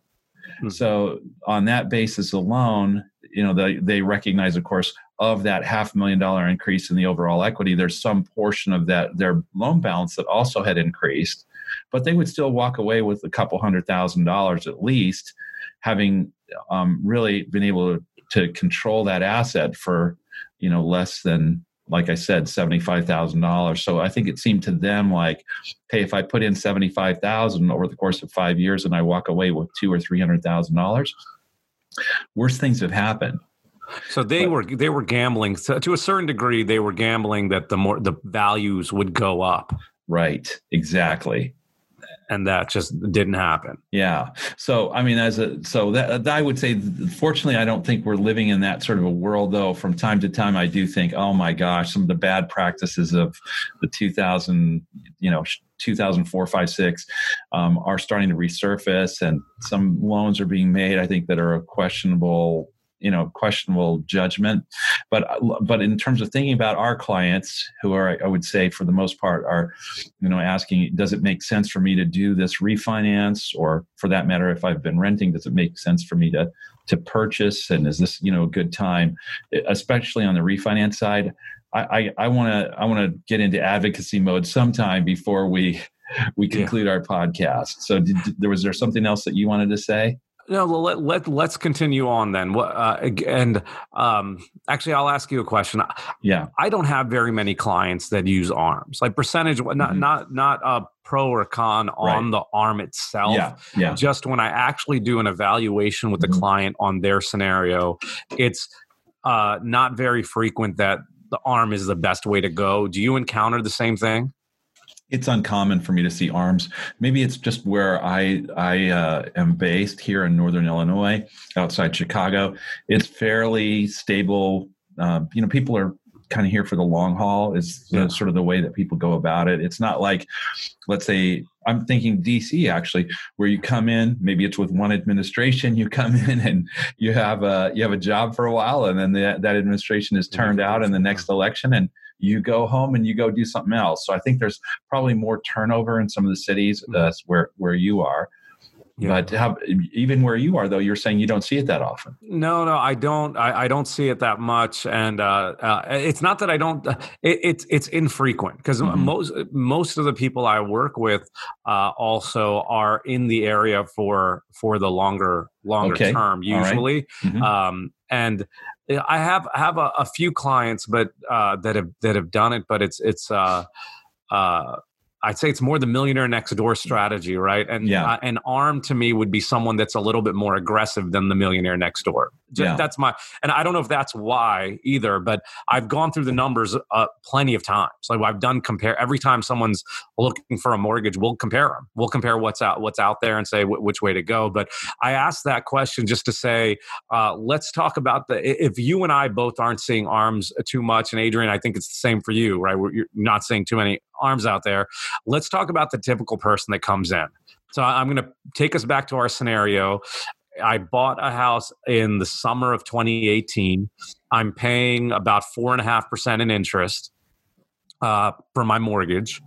C: Hmm. So on that basis alone, you know they, they recognize, of course, of that half million dollar increase in the overall equity, there's some portion of that their loan balance that also had increased, but they would still walk away with a couple hundred thousand dollars at least, having um, really been able to, to control that asset for you know less than like I said, $75,000. So I think it seemed to them like, hey, if I put in 75,000 over the course of five years and I walk away with two or $300,000, worse things have happened.
B: So they but, were they were gambling so to a certain degree. They were gambling that the more the values would go up.
C: Right. Exactly
B: and that just didn't happen.
C: Yeah. So I mean, as a so that I would say, fortunately, I don't think we're living in that sort of a world. Though from time to time, I do think, oh my gosh, some of the bad practices of the 2000, you know. 2004 5 6 um, are starting to resurface and some loans are being made i think that are a questionable you know questionable judgment. But but in terms of thinking about our clients who are i would say for the most part are you know asking does it make sense for me to do this refinance? Or for that matter if i've been renting does it make sense for me to to purchase? And is this you know a good time? Especially on the refinance side i i want to i want to get into advocacy mode sometime before we we conclude yeah. our podcast so did, there was there something else that you wanted to say
B: no, let, let, let's continue on then. Uh, and um, actually, I'll ask you a question.
C: Yeah.
B: I don't have very many clients that use ARMs. Like percentage, mm-hmm. not, not, not a pro or con on right. the ARM itself.
C: Yeah. yeah.
B: Just when I actually do an evaluation with the mm-hmm. client on their scenario, it's uh, not very frequent that the ARM is the best way to go. Do you encounter the same thing?
C: It's uncommon for me to see arms. Maybe it's just where I I uh, am based here in Northern Illinois, outside Chicago. It's fairly stable. Uh, you know, people are kind of here for the long haul. Is yeah. sort of the way that people go about it. It's not like, let's say, I'm thinking DC actually, where you come in. Maybe it's with one administration. You come in and you have a you have a job for a while, and then the, that administration is turned out in the next election, and you go home and you go do something else. So I think there's probably more turnover in some of the cities uh, mm-hmm. where where you are. Yeah. But how, even where you are, though, you're saying you don't see it that often.
B: No, no, I don't. I, I don't see it that much, and uh, uh, it's not that I don't. It, it's it's infrequent because mm-hmm. most most of the people I work with uh, also are in the area for for the longer longer okay. term usually, right. mm-hmm. um, and I have I have a, a few clients, but uh, that have that have done it, but it's it's uh, uh, I'd say it's more the millionaire next door strategy, right? And
C: yeah.
B: uh, an arm to me would be someone that's a little bit more aggressive than the millionaire next door. Yeah. That's my, and I don't know if that's why either, but I've gone through the numbers uh, plenty of times. Like I've done compare every time someone's looking for a mortgage, we'll compare them. We'll compare what's out what's out there and say w- which way to go. But I asked that question just to say, uh, let's talk about the if you and I both aren't seeing arms too much, and Adrian, I think it's the same for you, right? You're not seeing too many arms out there. Let's talk about the typical person that comes in. So I'm going to take us back to our scenario. I bought a house in the summer of 2018. I'm paying about four and a half percent in interest uh, for my mortgage,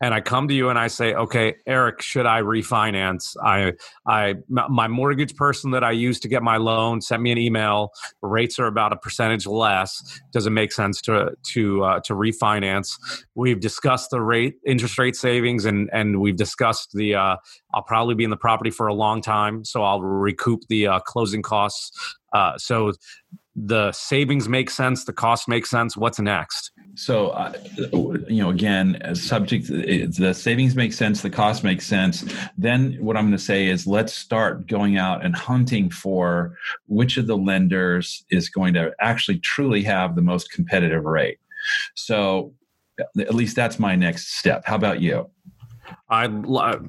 B: and I come to you and I say, "Okay, Eric, should I refinance?" I, I, my mortgage person that I used to get my loan sent me an email. Rates are about a percentage less. Does it make sense to to uh, to refinance? We've discussed the rate, interest rate savings, and and we've discussed the. Uh, I'll probably be in the property for a long time, so I'll recoup the uh, closing costs. Uh, so the savings make sense, the cost makes sense. What's next?
C: So, uh, you know, again, as subject, the savings make sense, the cost makes sense. Then, what I'm going to say is, let's start going out and hunting for which of the lenders is going to actually truly have the most competitive rate. So, at least that's my next step. How about you?
B: I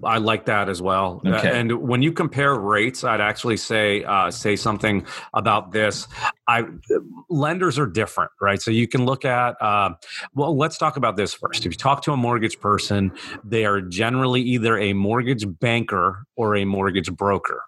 B: I like that as well.
C: Okay.
B: And when you compare rates, I'd actually say uh, say something about this. I lenders are different, right? So you can look at. Uh, well, let's talk about this first. If you talk to a mortgage person, they are generally either a mortgage banker or a mortgage broker.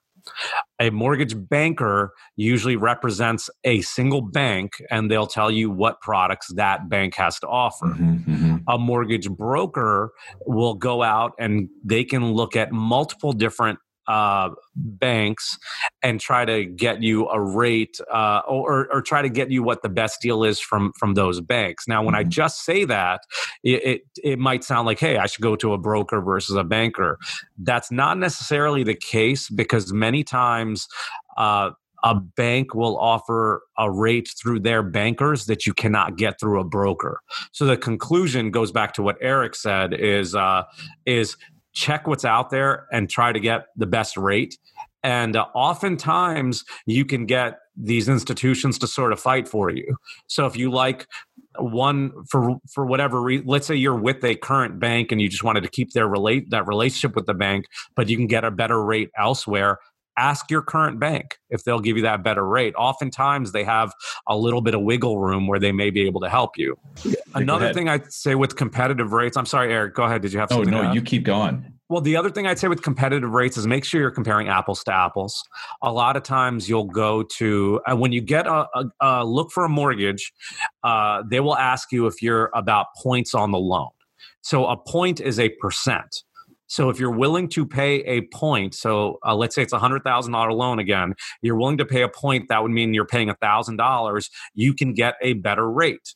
B: A mortgage banker usually represents a single bank and they'll tell you what products that bank has to offer. Mm-hmm, mm-hmm. A mortgage broker will go out and they can look at multiple different uh, banks and try to get you a rate uh, or, or try to get you what the best deal is from from those banks. Now, when mm-hmm. I just say that, it, it, it might sound like, hey, I should go to a broker versus a banker. That's not necessarily the case because many times. Uh, a bank will offer a rate through their bankers that you cannot get through a broker. So the conclusion goes back to what Eric said is uh, is check what's out there and try to get the best rate. And uh, oftentimes you can get these institutions to sort of fight for you. So if you like one for for whatever reason let's say you're with a current bank and you just wanted to keep their relate that relationship with the bank but you can get a better rate elsewhere ask your current bank if they'll give you that better rate oftentimes they have a little bit of wiggle room where they may be able to help you another thing i'd say with competitive rates i'm sorry eric go ahead did you have something
C: oh no you keep going
B: well, the other thing I'd say with competitive rates is make sure you're comparing apples to apples. A lot of times you'll go to, uh, when you get a, a, a, look for a mortgage, uh, they will ask you if you're about points on the loan. So a point is a percent. So if you're willing to pay a point, so uh, let's say it's a hundred thousand dollar loan again, you're willing to pay a point. That would mean you're paying a thousand dollars. You can get a better rate.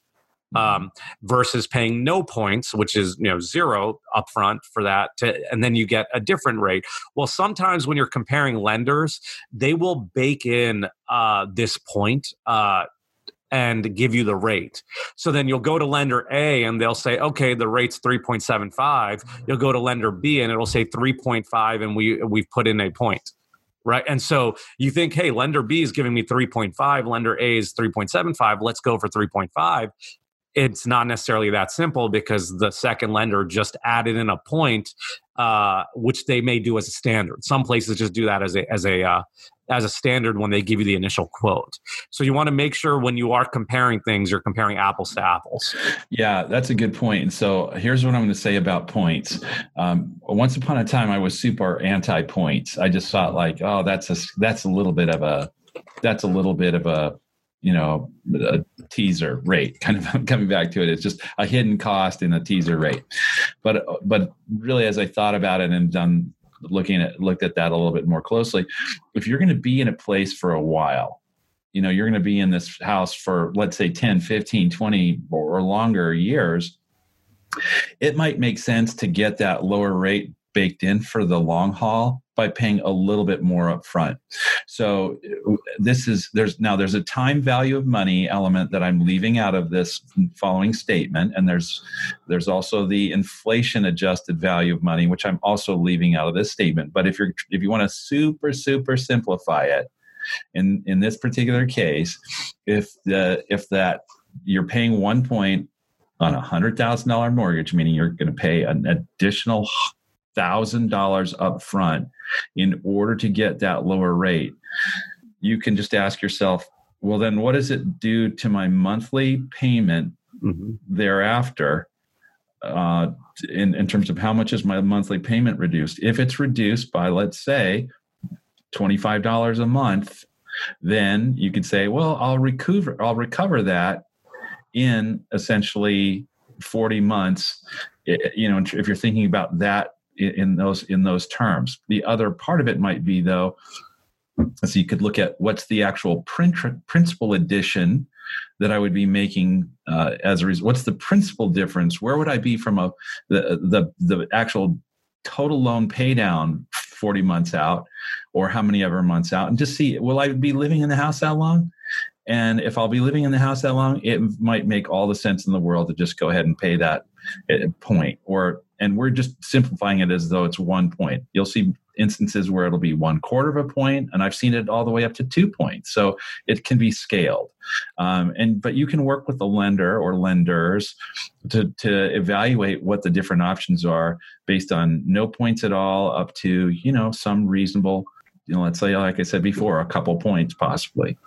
B: Mm-hmm. um, versus paying no points, which is you know zero upfront for that, to, and then you get a different rate. Well, sometimes when you're comparing lenders, they will bake in uh, this point. Uh, and give you the rate. So then you'll go to lender A and they'll say, okay, the rate's 3.75. You'll go to lender B and it'll say 3.5 and we we've put in a point right? And so you think, hey, lender B is giving me 3.5, lender A is 3.75, let's go for 3.5 it's not necessarily that simple because the second lender just added in a point, uh, which they may do as a standard. Some places just do that as a as a uh, as a standard when they give you the initial quote. So you want to make sure when you are comparing things, you're comparing apples to apples.
C: Yeah, that's a good point. And so here's what I'm going to say about points. Um, once upon a time, I was super anti points. I just thought like, oh, that's a that's a little bit of a that's a little bit of a you know a teaser rate kind of coming back to it it's just a hidden cost in a teaser rate but but really as i thought about it and done looking at looked at that a little bit more closely. If you're going to be in a place for a while you know you're going to be in this house for let's say 10 15 20 or longer years it might make sense to get that lower rate baked in for the long haul by paying a little bit more up front. So this is there's now there's a time value of money element that I'm leaving out of this following statement and there's there's also the inflation adjusted value of money which I'm also leaving out of this statement. But if you're if you want to super super simplify it in in this particular case if the if that you're paying 1 point on a hundred thousand dollar mortgage, meaning you're going to pay an additional thousand dollars up front in order to get that lower rate you can just ask yourself well then what does it do to my monthly payment mm-hmm. thereafter uh, in, in terms of how much is my monthly payment reduced if it's reduced by let's say $25 a month then you could say well i'll recover i'll recover that in essentially 40 months you know if you're thinking about that in those in those terms. The other part of it might be though, so you could look at what's the actual print, principal addition that I would be making uh, as a result. What's the principal difference? Where would I be from a the the the actual total loan pay down 40 months out or how many ever months out and just see will I be living in the house that long? And if I'll be living in the house that long, it might make all the sense in the world to just go ahead and pay that uh, point or and we're just simplifying it as though it's one point. You'll see instances where it'll be one quarter of a point, and I've seen it all the way up to two points. So it can be scaled, um, and but you can work with the lender or lenders to to evaluate what the different options are based on no points at all up to you know some reasonable. You know, let's say, like I said before, a couple points possibly.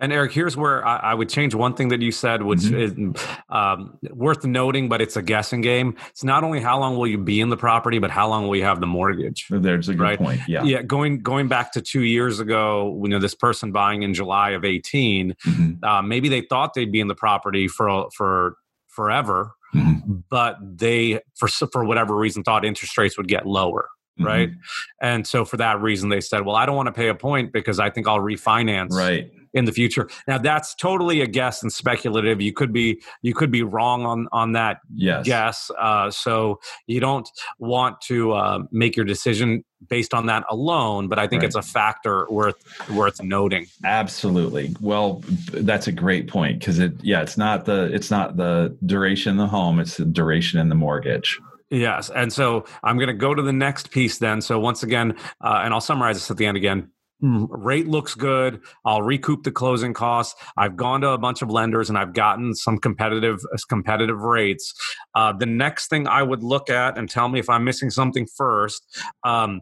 B: And Eric, here's where I, I, would change one thing that you said, which mm-hmm. is um, worth noting, but it's a guessing game. It's not only how long will you be in the property, but how long will you have the mortgage.
C: There's a good right? point. Yeah,
B: yeah. Going going back to two years ago, you know, this person buying in July of 18, mm-hmm. uh, maybe they thought they'd be in the property for for forever, mm-hmm. but they for for whatever reason thought interest rates would get lower right? Mm-hmm. And so for that reason, they said, "Well, I don't want to pay a point because I think I'll refinance."
C: Right
B: in the future. Now that's totally a guess and speculative. You could be you could be wrong on on that
C: yes.
B: guess. Uh, so you don't want to uh, make your decision based on that alone. But I think
C: Right.
B: it's a factor worth worth noting.
C: Absolutely. Well, that's a great point because it yeah, it's not the it's not the duration in the home, it's the duration in the mortgage.
B: Yes, and so I'm going to go to the next piece then. So once again, uh, and I'll summarize this at the end again. Mm, Rate looks good. I'll recoup the closing costs. I've gone to a bunch of lenders and I've gotten some competitive competitive rates. Uh, the next thing I would look at and tell me if I'm missing something first, um,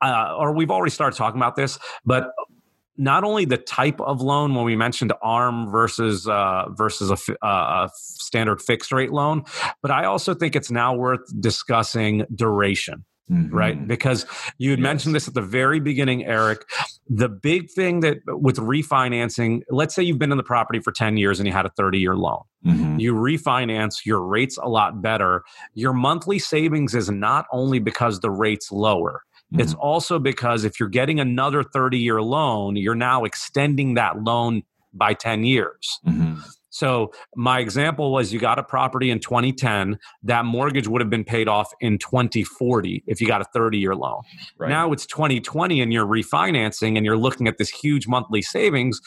B: uh, or we've already started talking about this, but not only the type of loan when we mentioned arm versus uh, versus a, uh, a standard fixed rate loan, but I also think it's now worth discussing duration
C: Mhm.
B: right? Because you had
C: Yes.
B: mentioned this at the very beginning, Eric. The big thing that with refinancing, let's say you've been in the property for 10 years and you had a 30 year loan.
C: Mhm.
B: You refinance, your rate's a lot better. Your monthly savings is not only because the rate's lower, it's
C: Mhm.
B: also because if you're getting another 30 year loan, you're now extending that loan by 10 years. So my example was you got a property in 2010, that mortgage would have been paid off in 2040 if you got a 30 year loan.
C: Right.
B: Now it's 2020 and you're refinancing and you're looking at this huge monthly savings,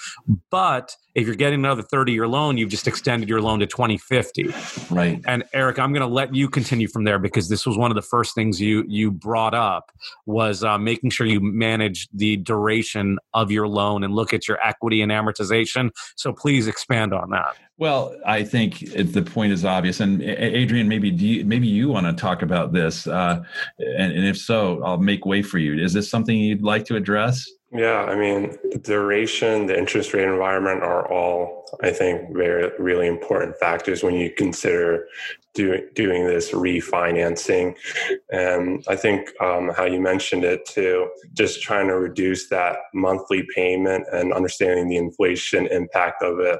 B: but if you're getting another 30 year loan, you've just extended your loan to 2050.
C: right.
B: And Eric, I'm going to let you continue from there because this was one of the first things you you brought up was uh, making sure you manage the duration of your loan and look at your equity and amortization. So please expand on that.
C: Well, I think the point is obvious, and Adrian, maybe do you, maybe you want to talk about this, uh, and, and if so, I'll make way for you. Is this something you'd like to address?
D: Yeah, I mean, the duration, the interest rate environment are all, I think, very really important factors when you consider doing doing this refinancing. And I think um, how you mentioned it too, just trying to reduce that monthly payment and understanding the inflation impact of it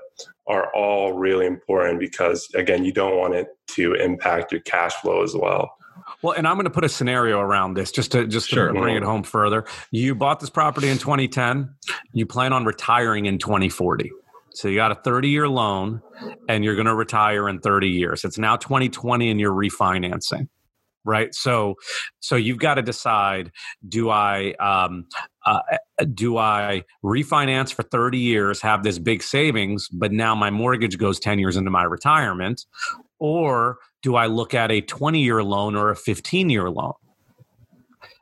D: are all really important because again, you don't want it to impact your cash flow as well.
B: Well, and I'm going to put a scenario around this just to just
C: Sure.
B: to bring it home further. You bought this property in 2010. You plan on retiring in 2040. So you got a 30 year loan, and you're going to retire in 30 years. It's now 2020, and you're refinancing, right? So, so you've got to decide: Do I um, uh, do I refinance for 30 years, have this big savings, but now my mortgage goes 10 years into my retirement, or do I look at a 20 year loan or a 15 year loan?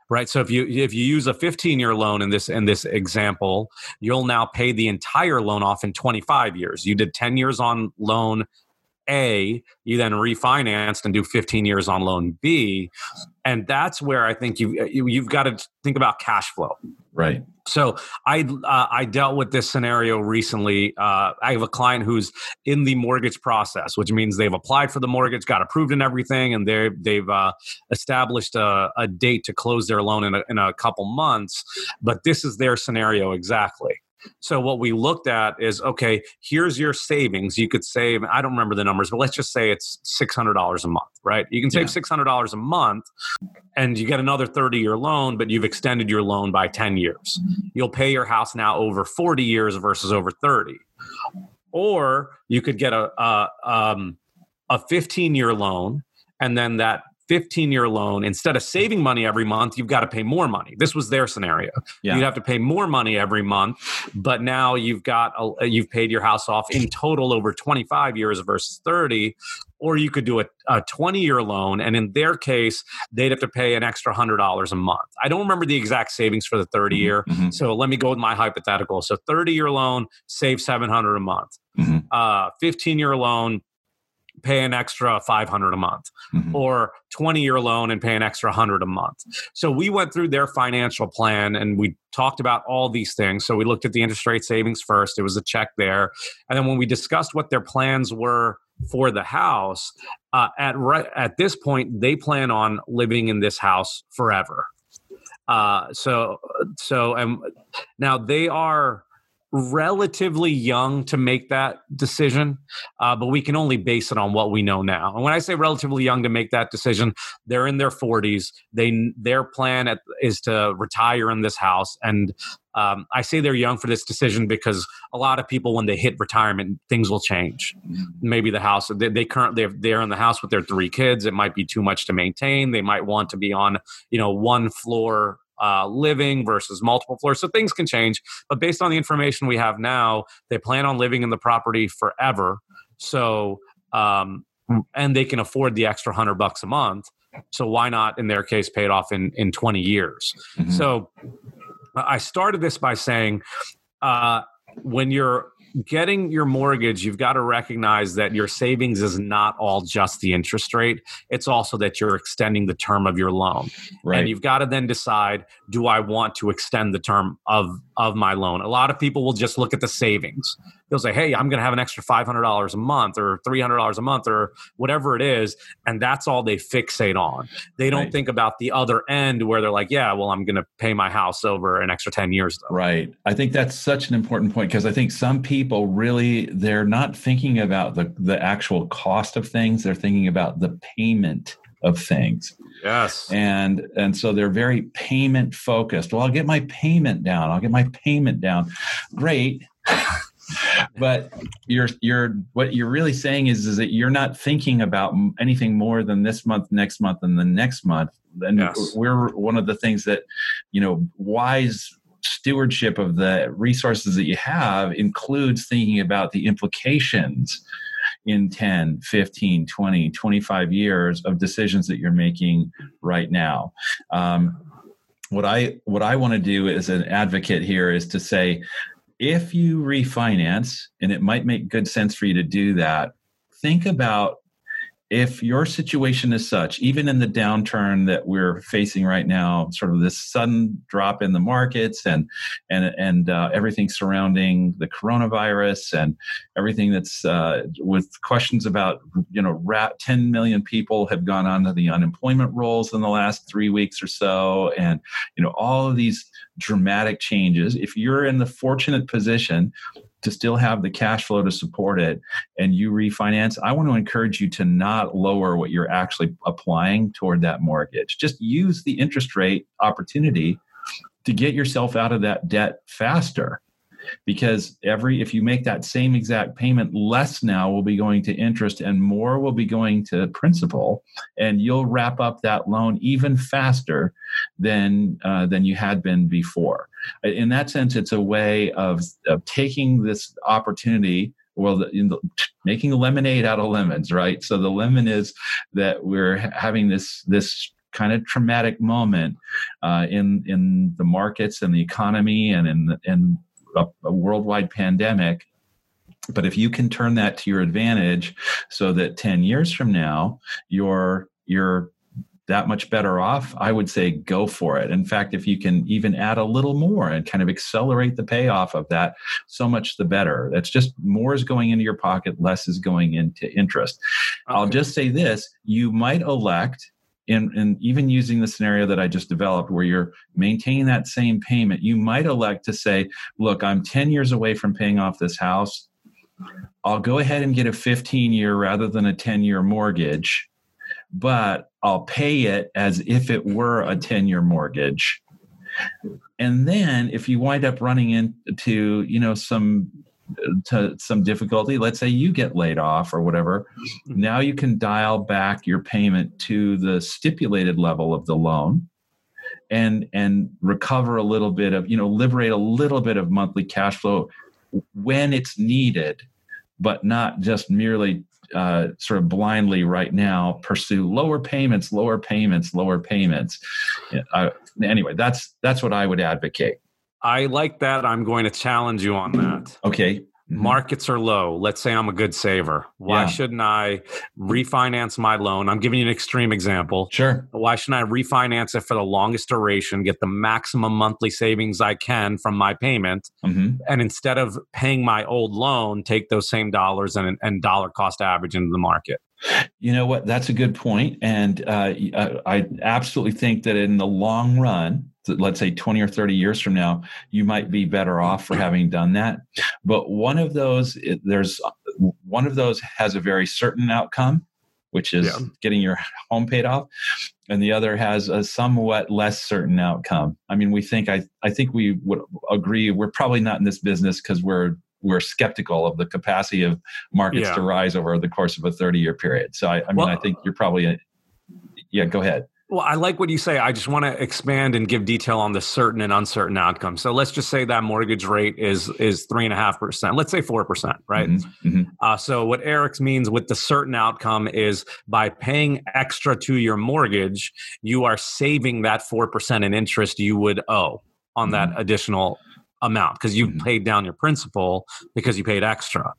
B: Right. So if you if you use a 15 year loan in this in this example, you'll now pay the entire loan off in 25 years. You did 10 years on loan A, you then refinanced and do 15 years on loan B, and that's where I think you, you you've got to think about cash flow.
C: Right.
B: So I uh, I dealt with this scenario recently. Uh, I have a client who's in the mortgage process, which means they've applied for the mortgage, got approved and everything, and they they've uh, established a, a date to close their loan in a, in a couple months. But this is their scenario exactly. So what we looked at is okay. Here's your savings. You could save. I don't remember the numbers, but let's just say it's six hundred dollars a month, right? You can save
C: Yeah.
B: six hundred dollars a month, and you get another thirty year loan, but you've extended your loan by ten years. You'll pay your house now over forty years versus over thirty. Or you could get a a, um, a fifteen year loan, and then that 15 year loan, instead of saving money every month, you've got to pay more money. This was their scenario.
C: Yeah.
B: You'd have to pay more money every month, but now you've got a, you've paid your house off in total over 25 years versus 30. Or you could do a, a 20 year loan, and in their case, they'd have to pay an extra $100 a month. I don't remember the exact savings for the 30 year.
C: Mhm.
B: So let me go with my hypothetical. So 30 year loan, save 700 a month.
C: Mhm.
B: Uh, 15 year loan, pay an extra 500 a month
C: Mhm.
B: or 20 year loan and pay an extra 100 a month. So we went through their financial plan and we talked about all these things. So we looked at the interest rate savings first. It was a check there. And then when we discussed what their plans were for the house, uh, at right at this point they plan on living in this house forever. Uh, so so and now they are relatively young to make that decision, uh, but we can only base it on what we know now. And when I say relatively young to make that decision, they're in their 40s. They their plan at, is to retire in this house, and um, I say they're young for this decision because a lot of people, when they hit retirement, things will change. Maybe the house they, they currently they're in the house with their three kids. It might be too much to maintain. They might want to be on you know one floor uh, living versus multiple floors. So things can change. But based on the information we have now, they plan on living in the property forever. So, um, and they can afford the extra hundred bucks a month. So why not, in their case, pay it off in in 20 years? Mm-hmm. So I started this by saying, uh, when you're getting your mortgage, you've got to recognize that your savings is not all just the interest rate. It's also that you're extending the term of your loan. Right. And you've got to then decide do I want to extend the term of, of my loan? A lot of people will just look at the savings they'll say, "Hey, I'm going to have an extra five hundred dollars a month, or three hundred dollars a month, or whatever it is," and that's all they fixate on. They don't right. think about the other end where they're like, "Yeah, well, I'm going to pay my house over an extra ten years." Though.
C: Right. I think that's such an important point because I think some people really they're not thinking about the the actual cost of things; they're thinking about the payment of things.
B: Yes.
C: And and so they're very payment focused. Well, I'll get my payment down. I'll get my payment down. Great but you're you're what you're really saying is is that you're not thinking about anything more than this month next month and the next month and yes. we're one of the things that you know wise stewardship of the resources that you have includes thinking about the implications in 10 15 20 25 years of decisions that you're making right now um, what i what i want to do as an advocate here is to say if you refinance, and it might make good sense for you to do that, think about if your situation is such, even in the downturn that we're facing right now, sort of this sudden drop in the markets and and and uh, everything surrounding the coronavirus and everything that's uh, with questions about you know, rat, 10 million people have gone onto the unemployment rolls in the last three weeks or so, and you know all of these dramatic changes. If you're in the fortunate position to still have the cash flow to support it and you refinance, I want to encourage you to not lower what you're actually applying toward that mortgage. Just use the interest rate opportunity to get yourself out of that debt faster because every if you make that same exact payment less now will be going to interest and more will be going to principal and you'll wrap up that loan even faster than uh, than you had been before in that sense it's a way of, of taking this opportunity well the, making lemonade out of lemons right? So the lemon is that we're having this this kind of traumatic moment uh, in in the markets and the economy and in in a, a worldwide pandemic. But if you can turn that to your advantage so that 10 years from now you're you're that much better off i would say go for it in fact if you can even add a little more and kind of accelerate the payoff of that so much the better that's just more is going into your pocket less is going into interest okay. i'll just say this you might elect and, and even using the scenario that I just developed where you're maintaining that same payment, you might elect to say, look, I'm 10 years away from paying off this house. I'll go ahead and get a 15 year rather than a 10 year mortgage, but I'll pay it as if it were a 10 year mortgage. And then if you wind up running into, you know, some to some difficulty, let's say you get laid off or whatever, mm-hmm. now you can dial back your payment to the stipulated level of the loan and and recover a little bit of, you know, liberate a little bit of monthly cash flow when it's needed, but not just merely uh, sort of blindly right now pursue lower payments, lower payments, lower payments. Uh, anyway, that's that's what I would advocate.
B: I like that. I'm going to challenge you on that.
C: Okay.
B: Mm-hmm. Markets are low. Let's say I'm a good saver. Why yeah. shouldn't I refinance my loan? I'm giving you an extreme example.
C: Sure.
B: Why shouldn't I refinance it for the longest duration, get the maximum monthly savings I can from my payment, mm-hmm. and instead of paying my old loan, take those same dollars and, and dollar cost average into the market?
C: You know what? That's a good point, and uh, I absolutely think that in the long run, let's say 20 or 30 years from now, you might be better off for having done that. But one of those, there's uh, one of those has a very certain outcome, which is yeah. getting your home paid off, and the other has a somewhat less certain outcome. I mean, we think I I think we would agree we're probably not in this business because we're we're skeptical of the capacity of markets yeah. to rise over the course of a 30 year period. So I, I mean, well, I think you're probably, a, yeah, go ahead.
B: Well, I like what you say. I just want to expand and give detail on the certain and uncertain outcome. So let's just say that mortgage rate is is three and a half percent. Let's say four percent, right? Mm-hmm. Mm-hmm. Uh, so what Eric's means with the certain outcome is by paying extra to your mortgage, you are saving that four percent in interest you would owe on mm-hmm. that additional amount because you mm-hmm. paid down your principal because you paid extra.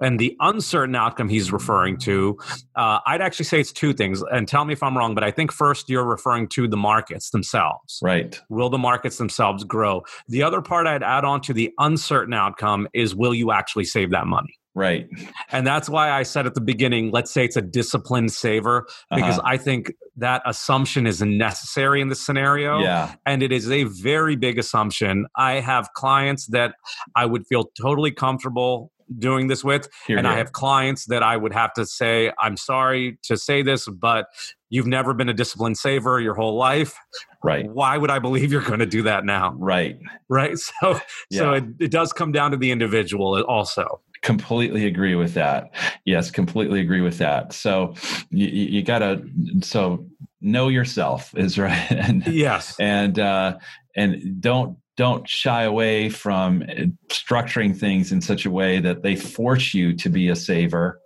B: And the uncertain outcome he's referring to, uh, I'd actually say it's two things. And tell me if I'm wrong, but I think first you're referring to the markets themselves.
C: Right.
B: Will the markets themselves grow? The other part I'd add on to the uncertain outcome is will you actually save that money?
C: Right.
B: And that's why I said at the beginning, let's say it's a disciplined saver, because uh-huh. I think that assumption is necessary in this scenario.
C: Yeah.
B: And it is a very big assumption. I have clients that I would feel totally comfortable doing this with. Here, and here. I have clients that I would have to say, I'm sorry to say this, but you've never been a disciplined saver your whole life.
C: Right.
B: Why would I believe you're going to do that now?
C: Right.
B: Right. So yeah. so it, it does come down to the individual also
C: completely agree with that. Yes completely agree with that. So you, you gotta so know yourself is right.
B: And yes.
C: and uh and don't don't shy away from structuring things in such a way that they force you to be a saver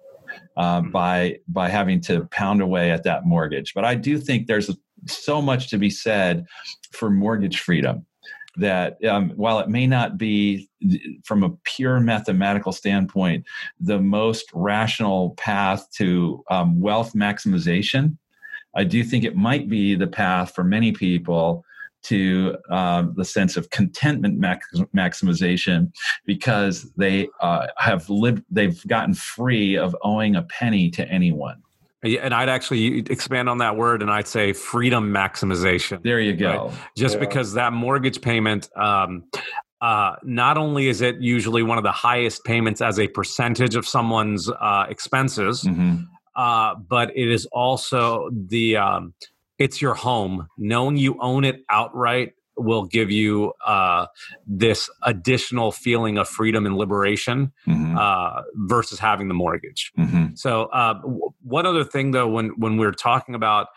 C: uh, mm-hmm. by by having to pound away at that mortgage. But i do think there's so much to be said for mortgage freedom that um, while it may not be from a pure mathematical standpoint the most rational path to um, wealth maximization i do think it might be the path for many people to um, the sense of contentment max- maximization because they uh, have lived they've gotten free of owing a penny to anyone
B: and I'd actually expand on that word and I'd say freedom maximization.
C: There you go. Right?
B: Just yeah. because that mortgage payment, um, uh, not only is it usually one of the highest payments as a percentage of someone's uh, expenses, mm-hmm. uh, but it is also the um, it's your home. Knowing you own it outright will give you uh, this additional feeling of freedom and liberation mm-hmm. uh, versus having the mortgage. Mm-hmm. So, uh, w- one other thing, though, when when we're talking about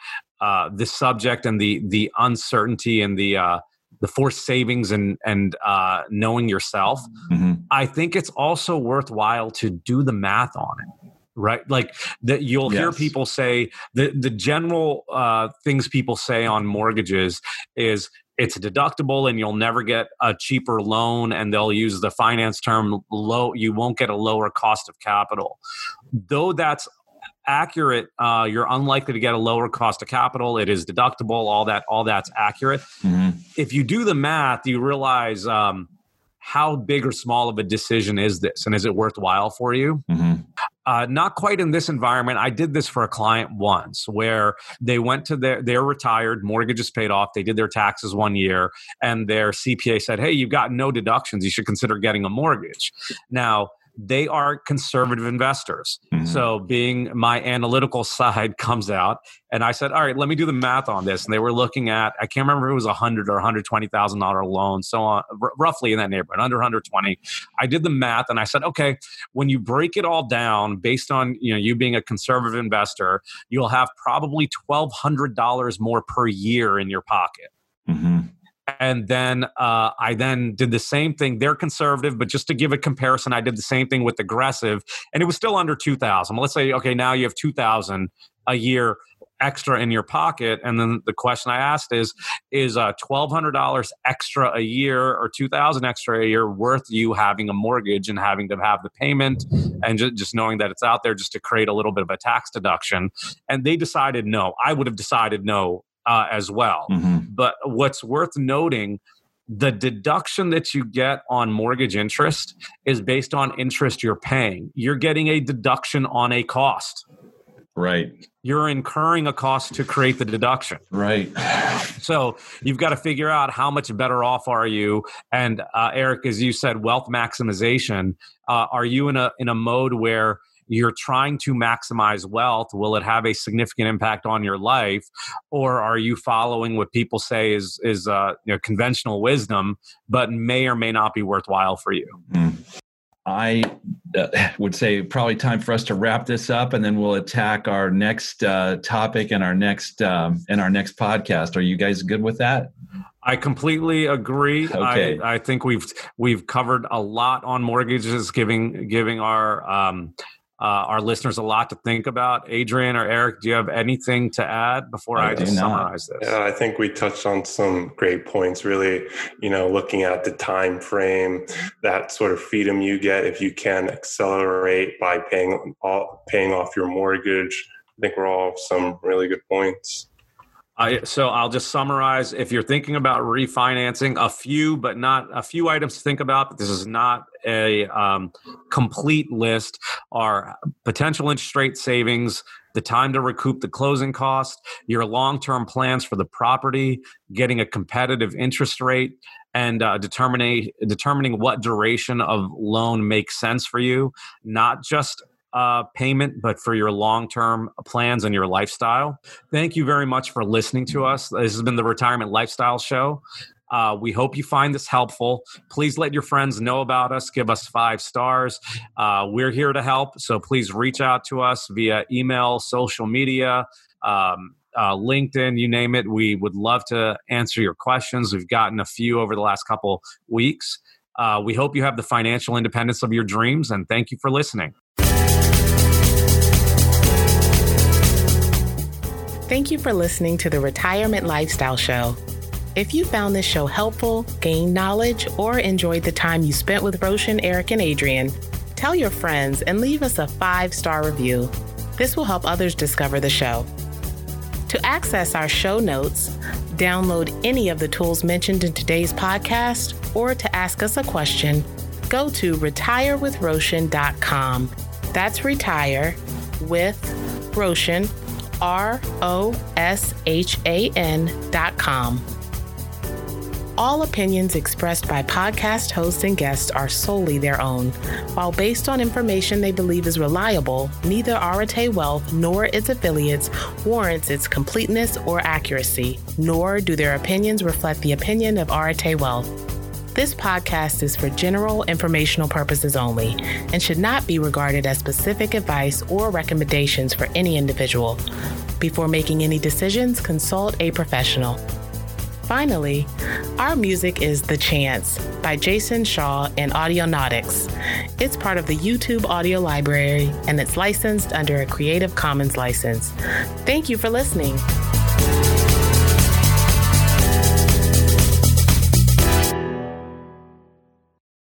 B: uh, this subject and the the uncertainty and the uh, the forced savings and and uh, knowing yourself, mm-hmm. I think it's also worthwhile to do the math on it right like that you'll yes. hear people say the the general uh, things people say on mortgages is it's deductible and you'll never get a cheaper loan and they'll use the finance term low you won't get a lower cost of capital. Though that's accurate uh, you're unlikely to get a lower cost of capital. It is deductible. All that all that's accurate. Mm-hmm. if you do the math you realize um, how big or small of a decision is this and is it worthwhile for you? Mm-hmm. Uh, not quite in this environment. I did this for a client once where they went to their they're retired mortgage is paid off they did their taxes one year and their cpa said hey you've got no deductions you should consider getting a mortgage. Now they are conservative investors. Mm-hmm. So, being my analytical side comes out, and I said, "All right, let me do the math on this." And they were looking at, I can't remember if it was a hundred or hundred twenty thousand dollar loan, so on, r- roughly in that neighborhood, under hundred twenty. I did the math, and I said, "Okay, when you break it all down, based on you know you being a conservative investor, you'll have probably twelve hundred dollars more per year in your pocket." Mm-hmm and then uh, I then did the same thing. They're conservative, but just to give a comparison, I did the same thing with aggressive, and it was still under two thousand. Let's say, okay, now you have two thousand a year extra in your pocket, and then the question I asked is: Is uh, twelve hundred dollars extra a year or two thousand extra a year worth you having a mortgage and having to have the payment and just, just knowing that it's out there just to create a little bit of a tax deduction? And they decided no. I would have decided no uh, as well. Mm-hmm. But what's worth noting the deduction that you get on mortgage interest is based on interest you're paying. You're getting a deduction on a cost.
C: Right.
B: You're incurring a cost to create the deduction.
C: Right.
B: So you've got to figure out how much better off are you. And uh, Eric, as you said, wealth maximization. Uh, are you in a in a mode where you're trying to maximize wealth, will it have a significant impact on your life, or are you following what people say is is uh, you know, conventional wisdom, but may or may not be worthwhile for you?
C: Mm. I uh, would say probably time for us to wrap this up, and then we'll attack our next uh, topic and our next um, and our next podcast. Are you guys good with that?
B: I completely agree.
C: Okay.
B: I, I think we've we've covered a lot on mortgages, giving giving our um, uh, our listeners a lot to think about. Adrian or Eric, do you have anything to add before I, I just summarize this?
D: Yeah, I think we touched on some great points. Really, you know, looking at the time frame, that sort of freedom you get if you can accelerate by paying all, paying off your mortgage. I think we're all some really good points.
B: So I'll just summarize. If you're thinking about refinancing, a few, but not a few items to think about. But this is not a um, complete list. Are potential interest rate savings, the time to recoup the closing cost, your long-term plans for the property, getting a competitive interest rate, and uh, determining determining what duration of loan makes sense for you. Not just uh, payment, but for your long term plans and your lifestyle. Thank you very much for listening to us. This has been the Retirement Lifestyle Show. Uh, we hope you find this helpful. Please let your friends know about us. Give us five stars. Uh, we're here to help. So please reach out to us via email, social media, um, uh, LinkedIn, you name it. We would love to answer your questions. We've gotten a few over the last couple weeks. Uh, we hope you have the financial independence of your dreams, and thank you for listening.
A: Thank you for listening to the Retirement Lifestyle Show. If you found this show helpful, gained knowledge, or enjoyed the time you spent with Roshan, Eric, and Adrian, tell your friends and leave us a five star review. This will help others discover the show. To access our show notes, download any of the tools mentioned in today's podcast, or to ask us a question, go to retirewithroshan.com. That's retire with Roshan R O S H A N dot com. All opinions expressed by podcast hosts and guests are solely their own. While based on information they believe is reliable, neither Arete Wealth nor its affiliates warrants its completeness or accuracy, nor do their opinions reflect the opinion of Arete Wealth. This podcast is for general informational purposes only and should not be regarded as specific advice or recommendations for any individual. Before making any decisions, consult a professional. Finally, our music is The Chance by Jason Shaw and Audionautix. It's part of the YouTube audio library and it's licensed under a Creative Commons license. Thank you for listening.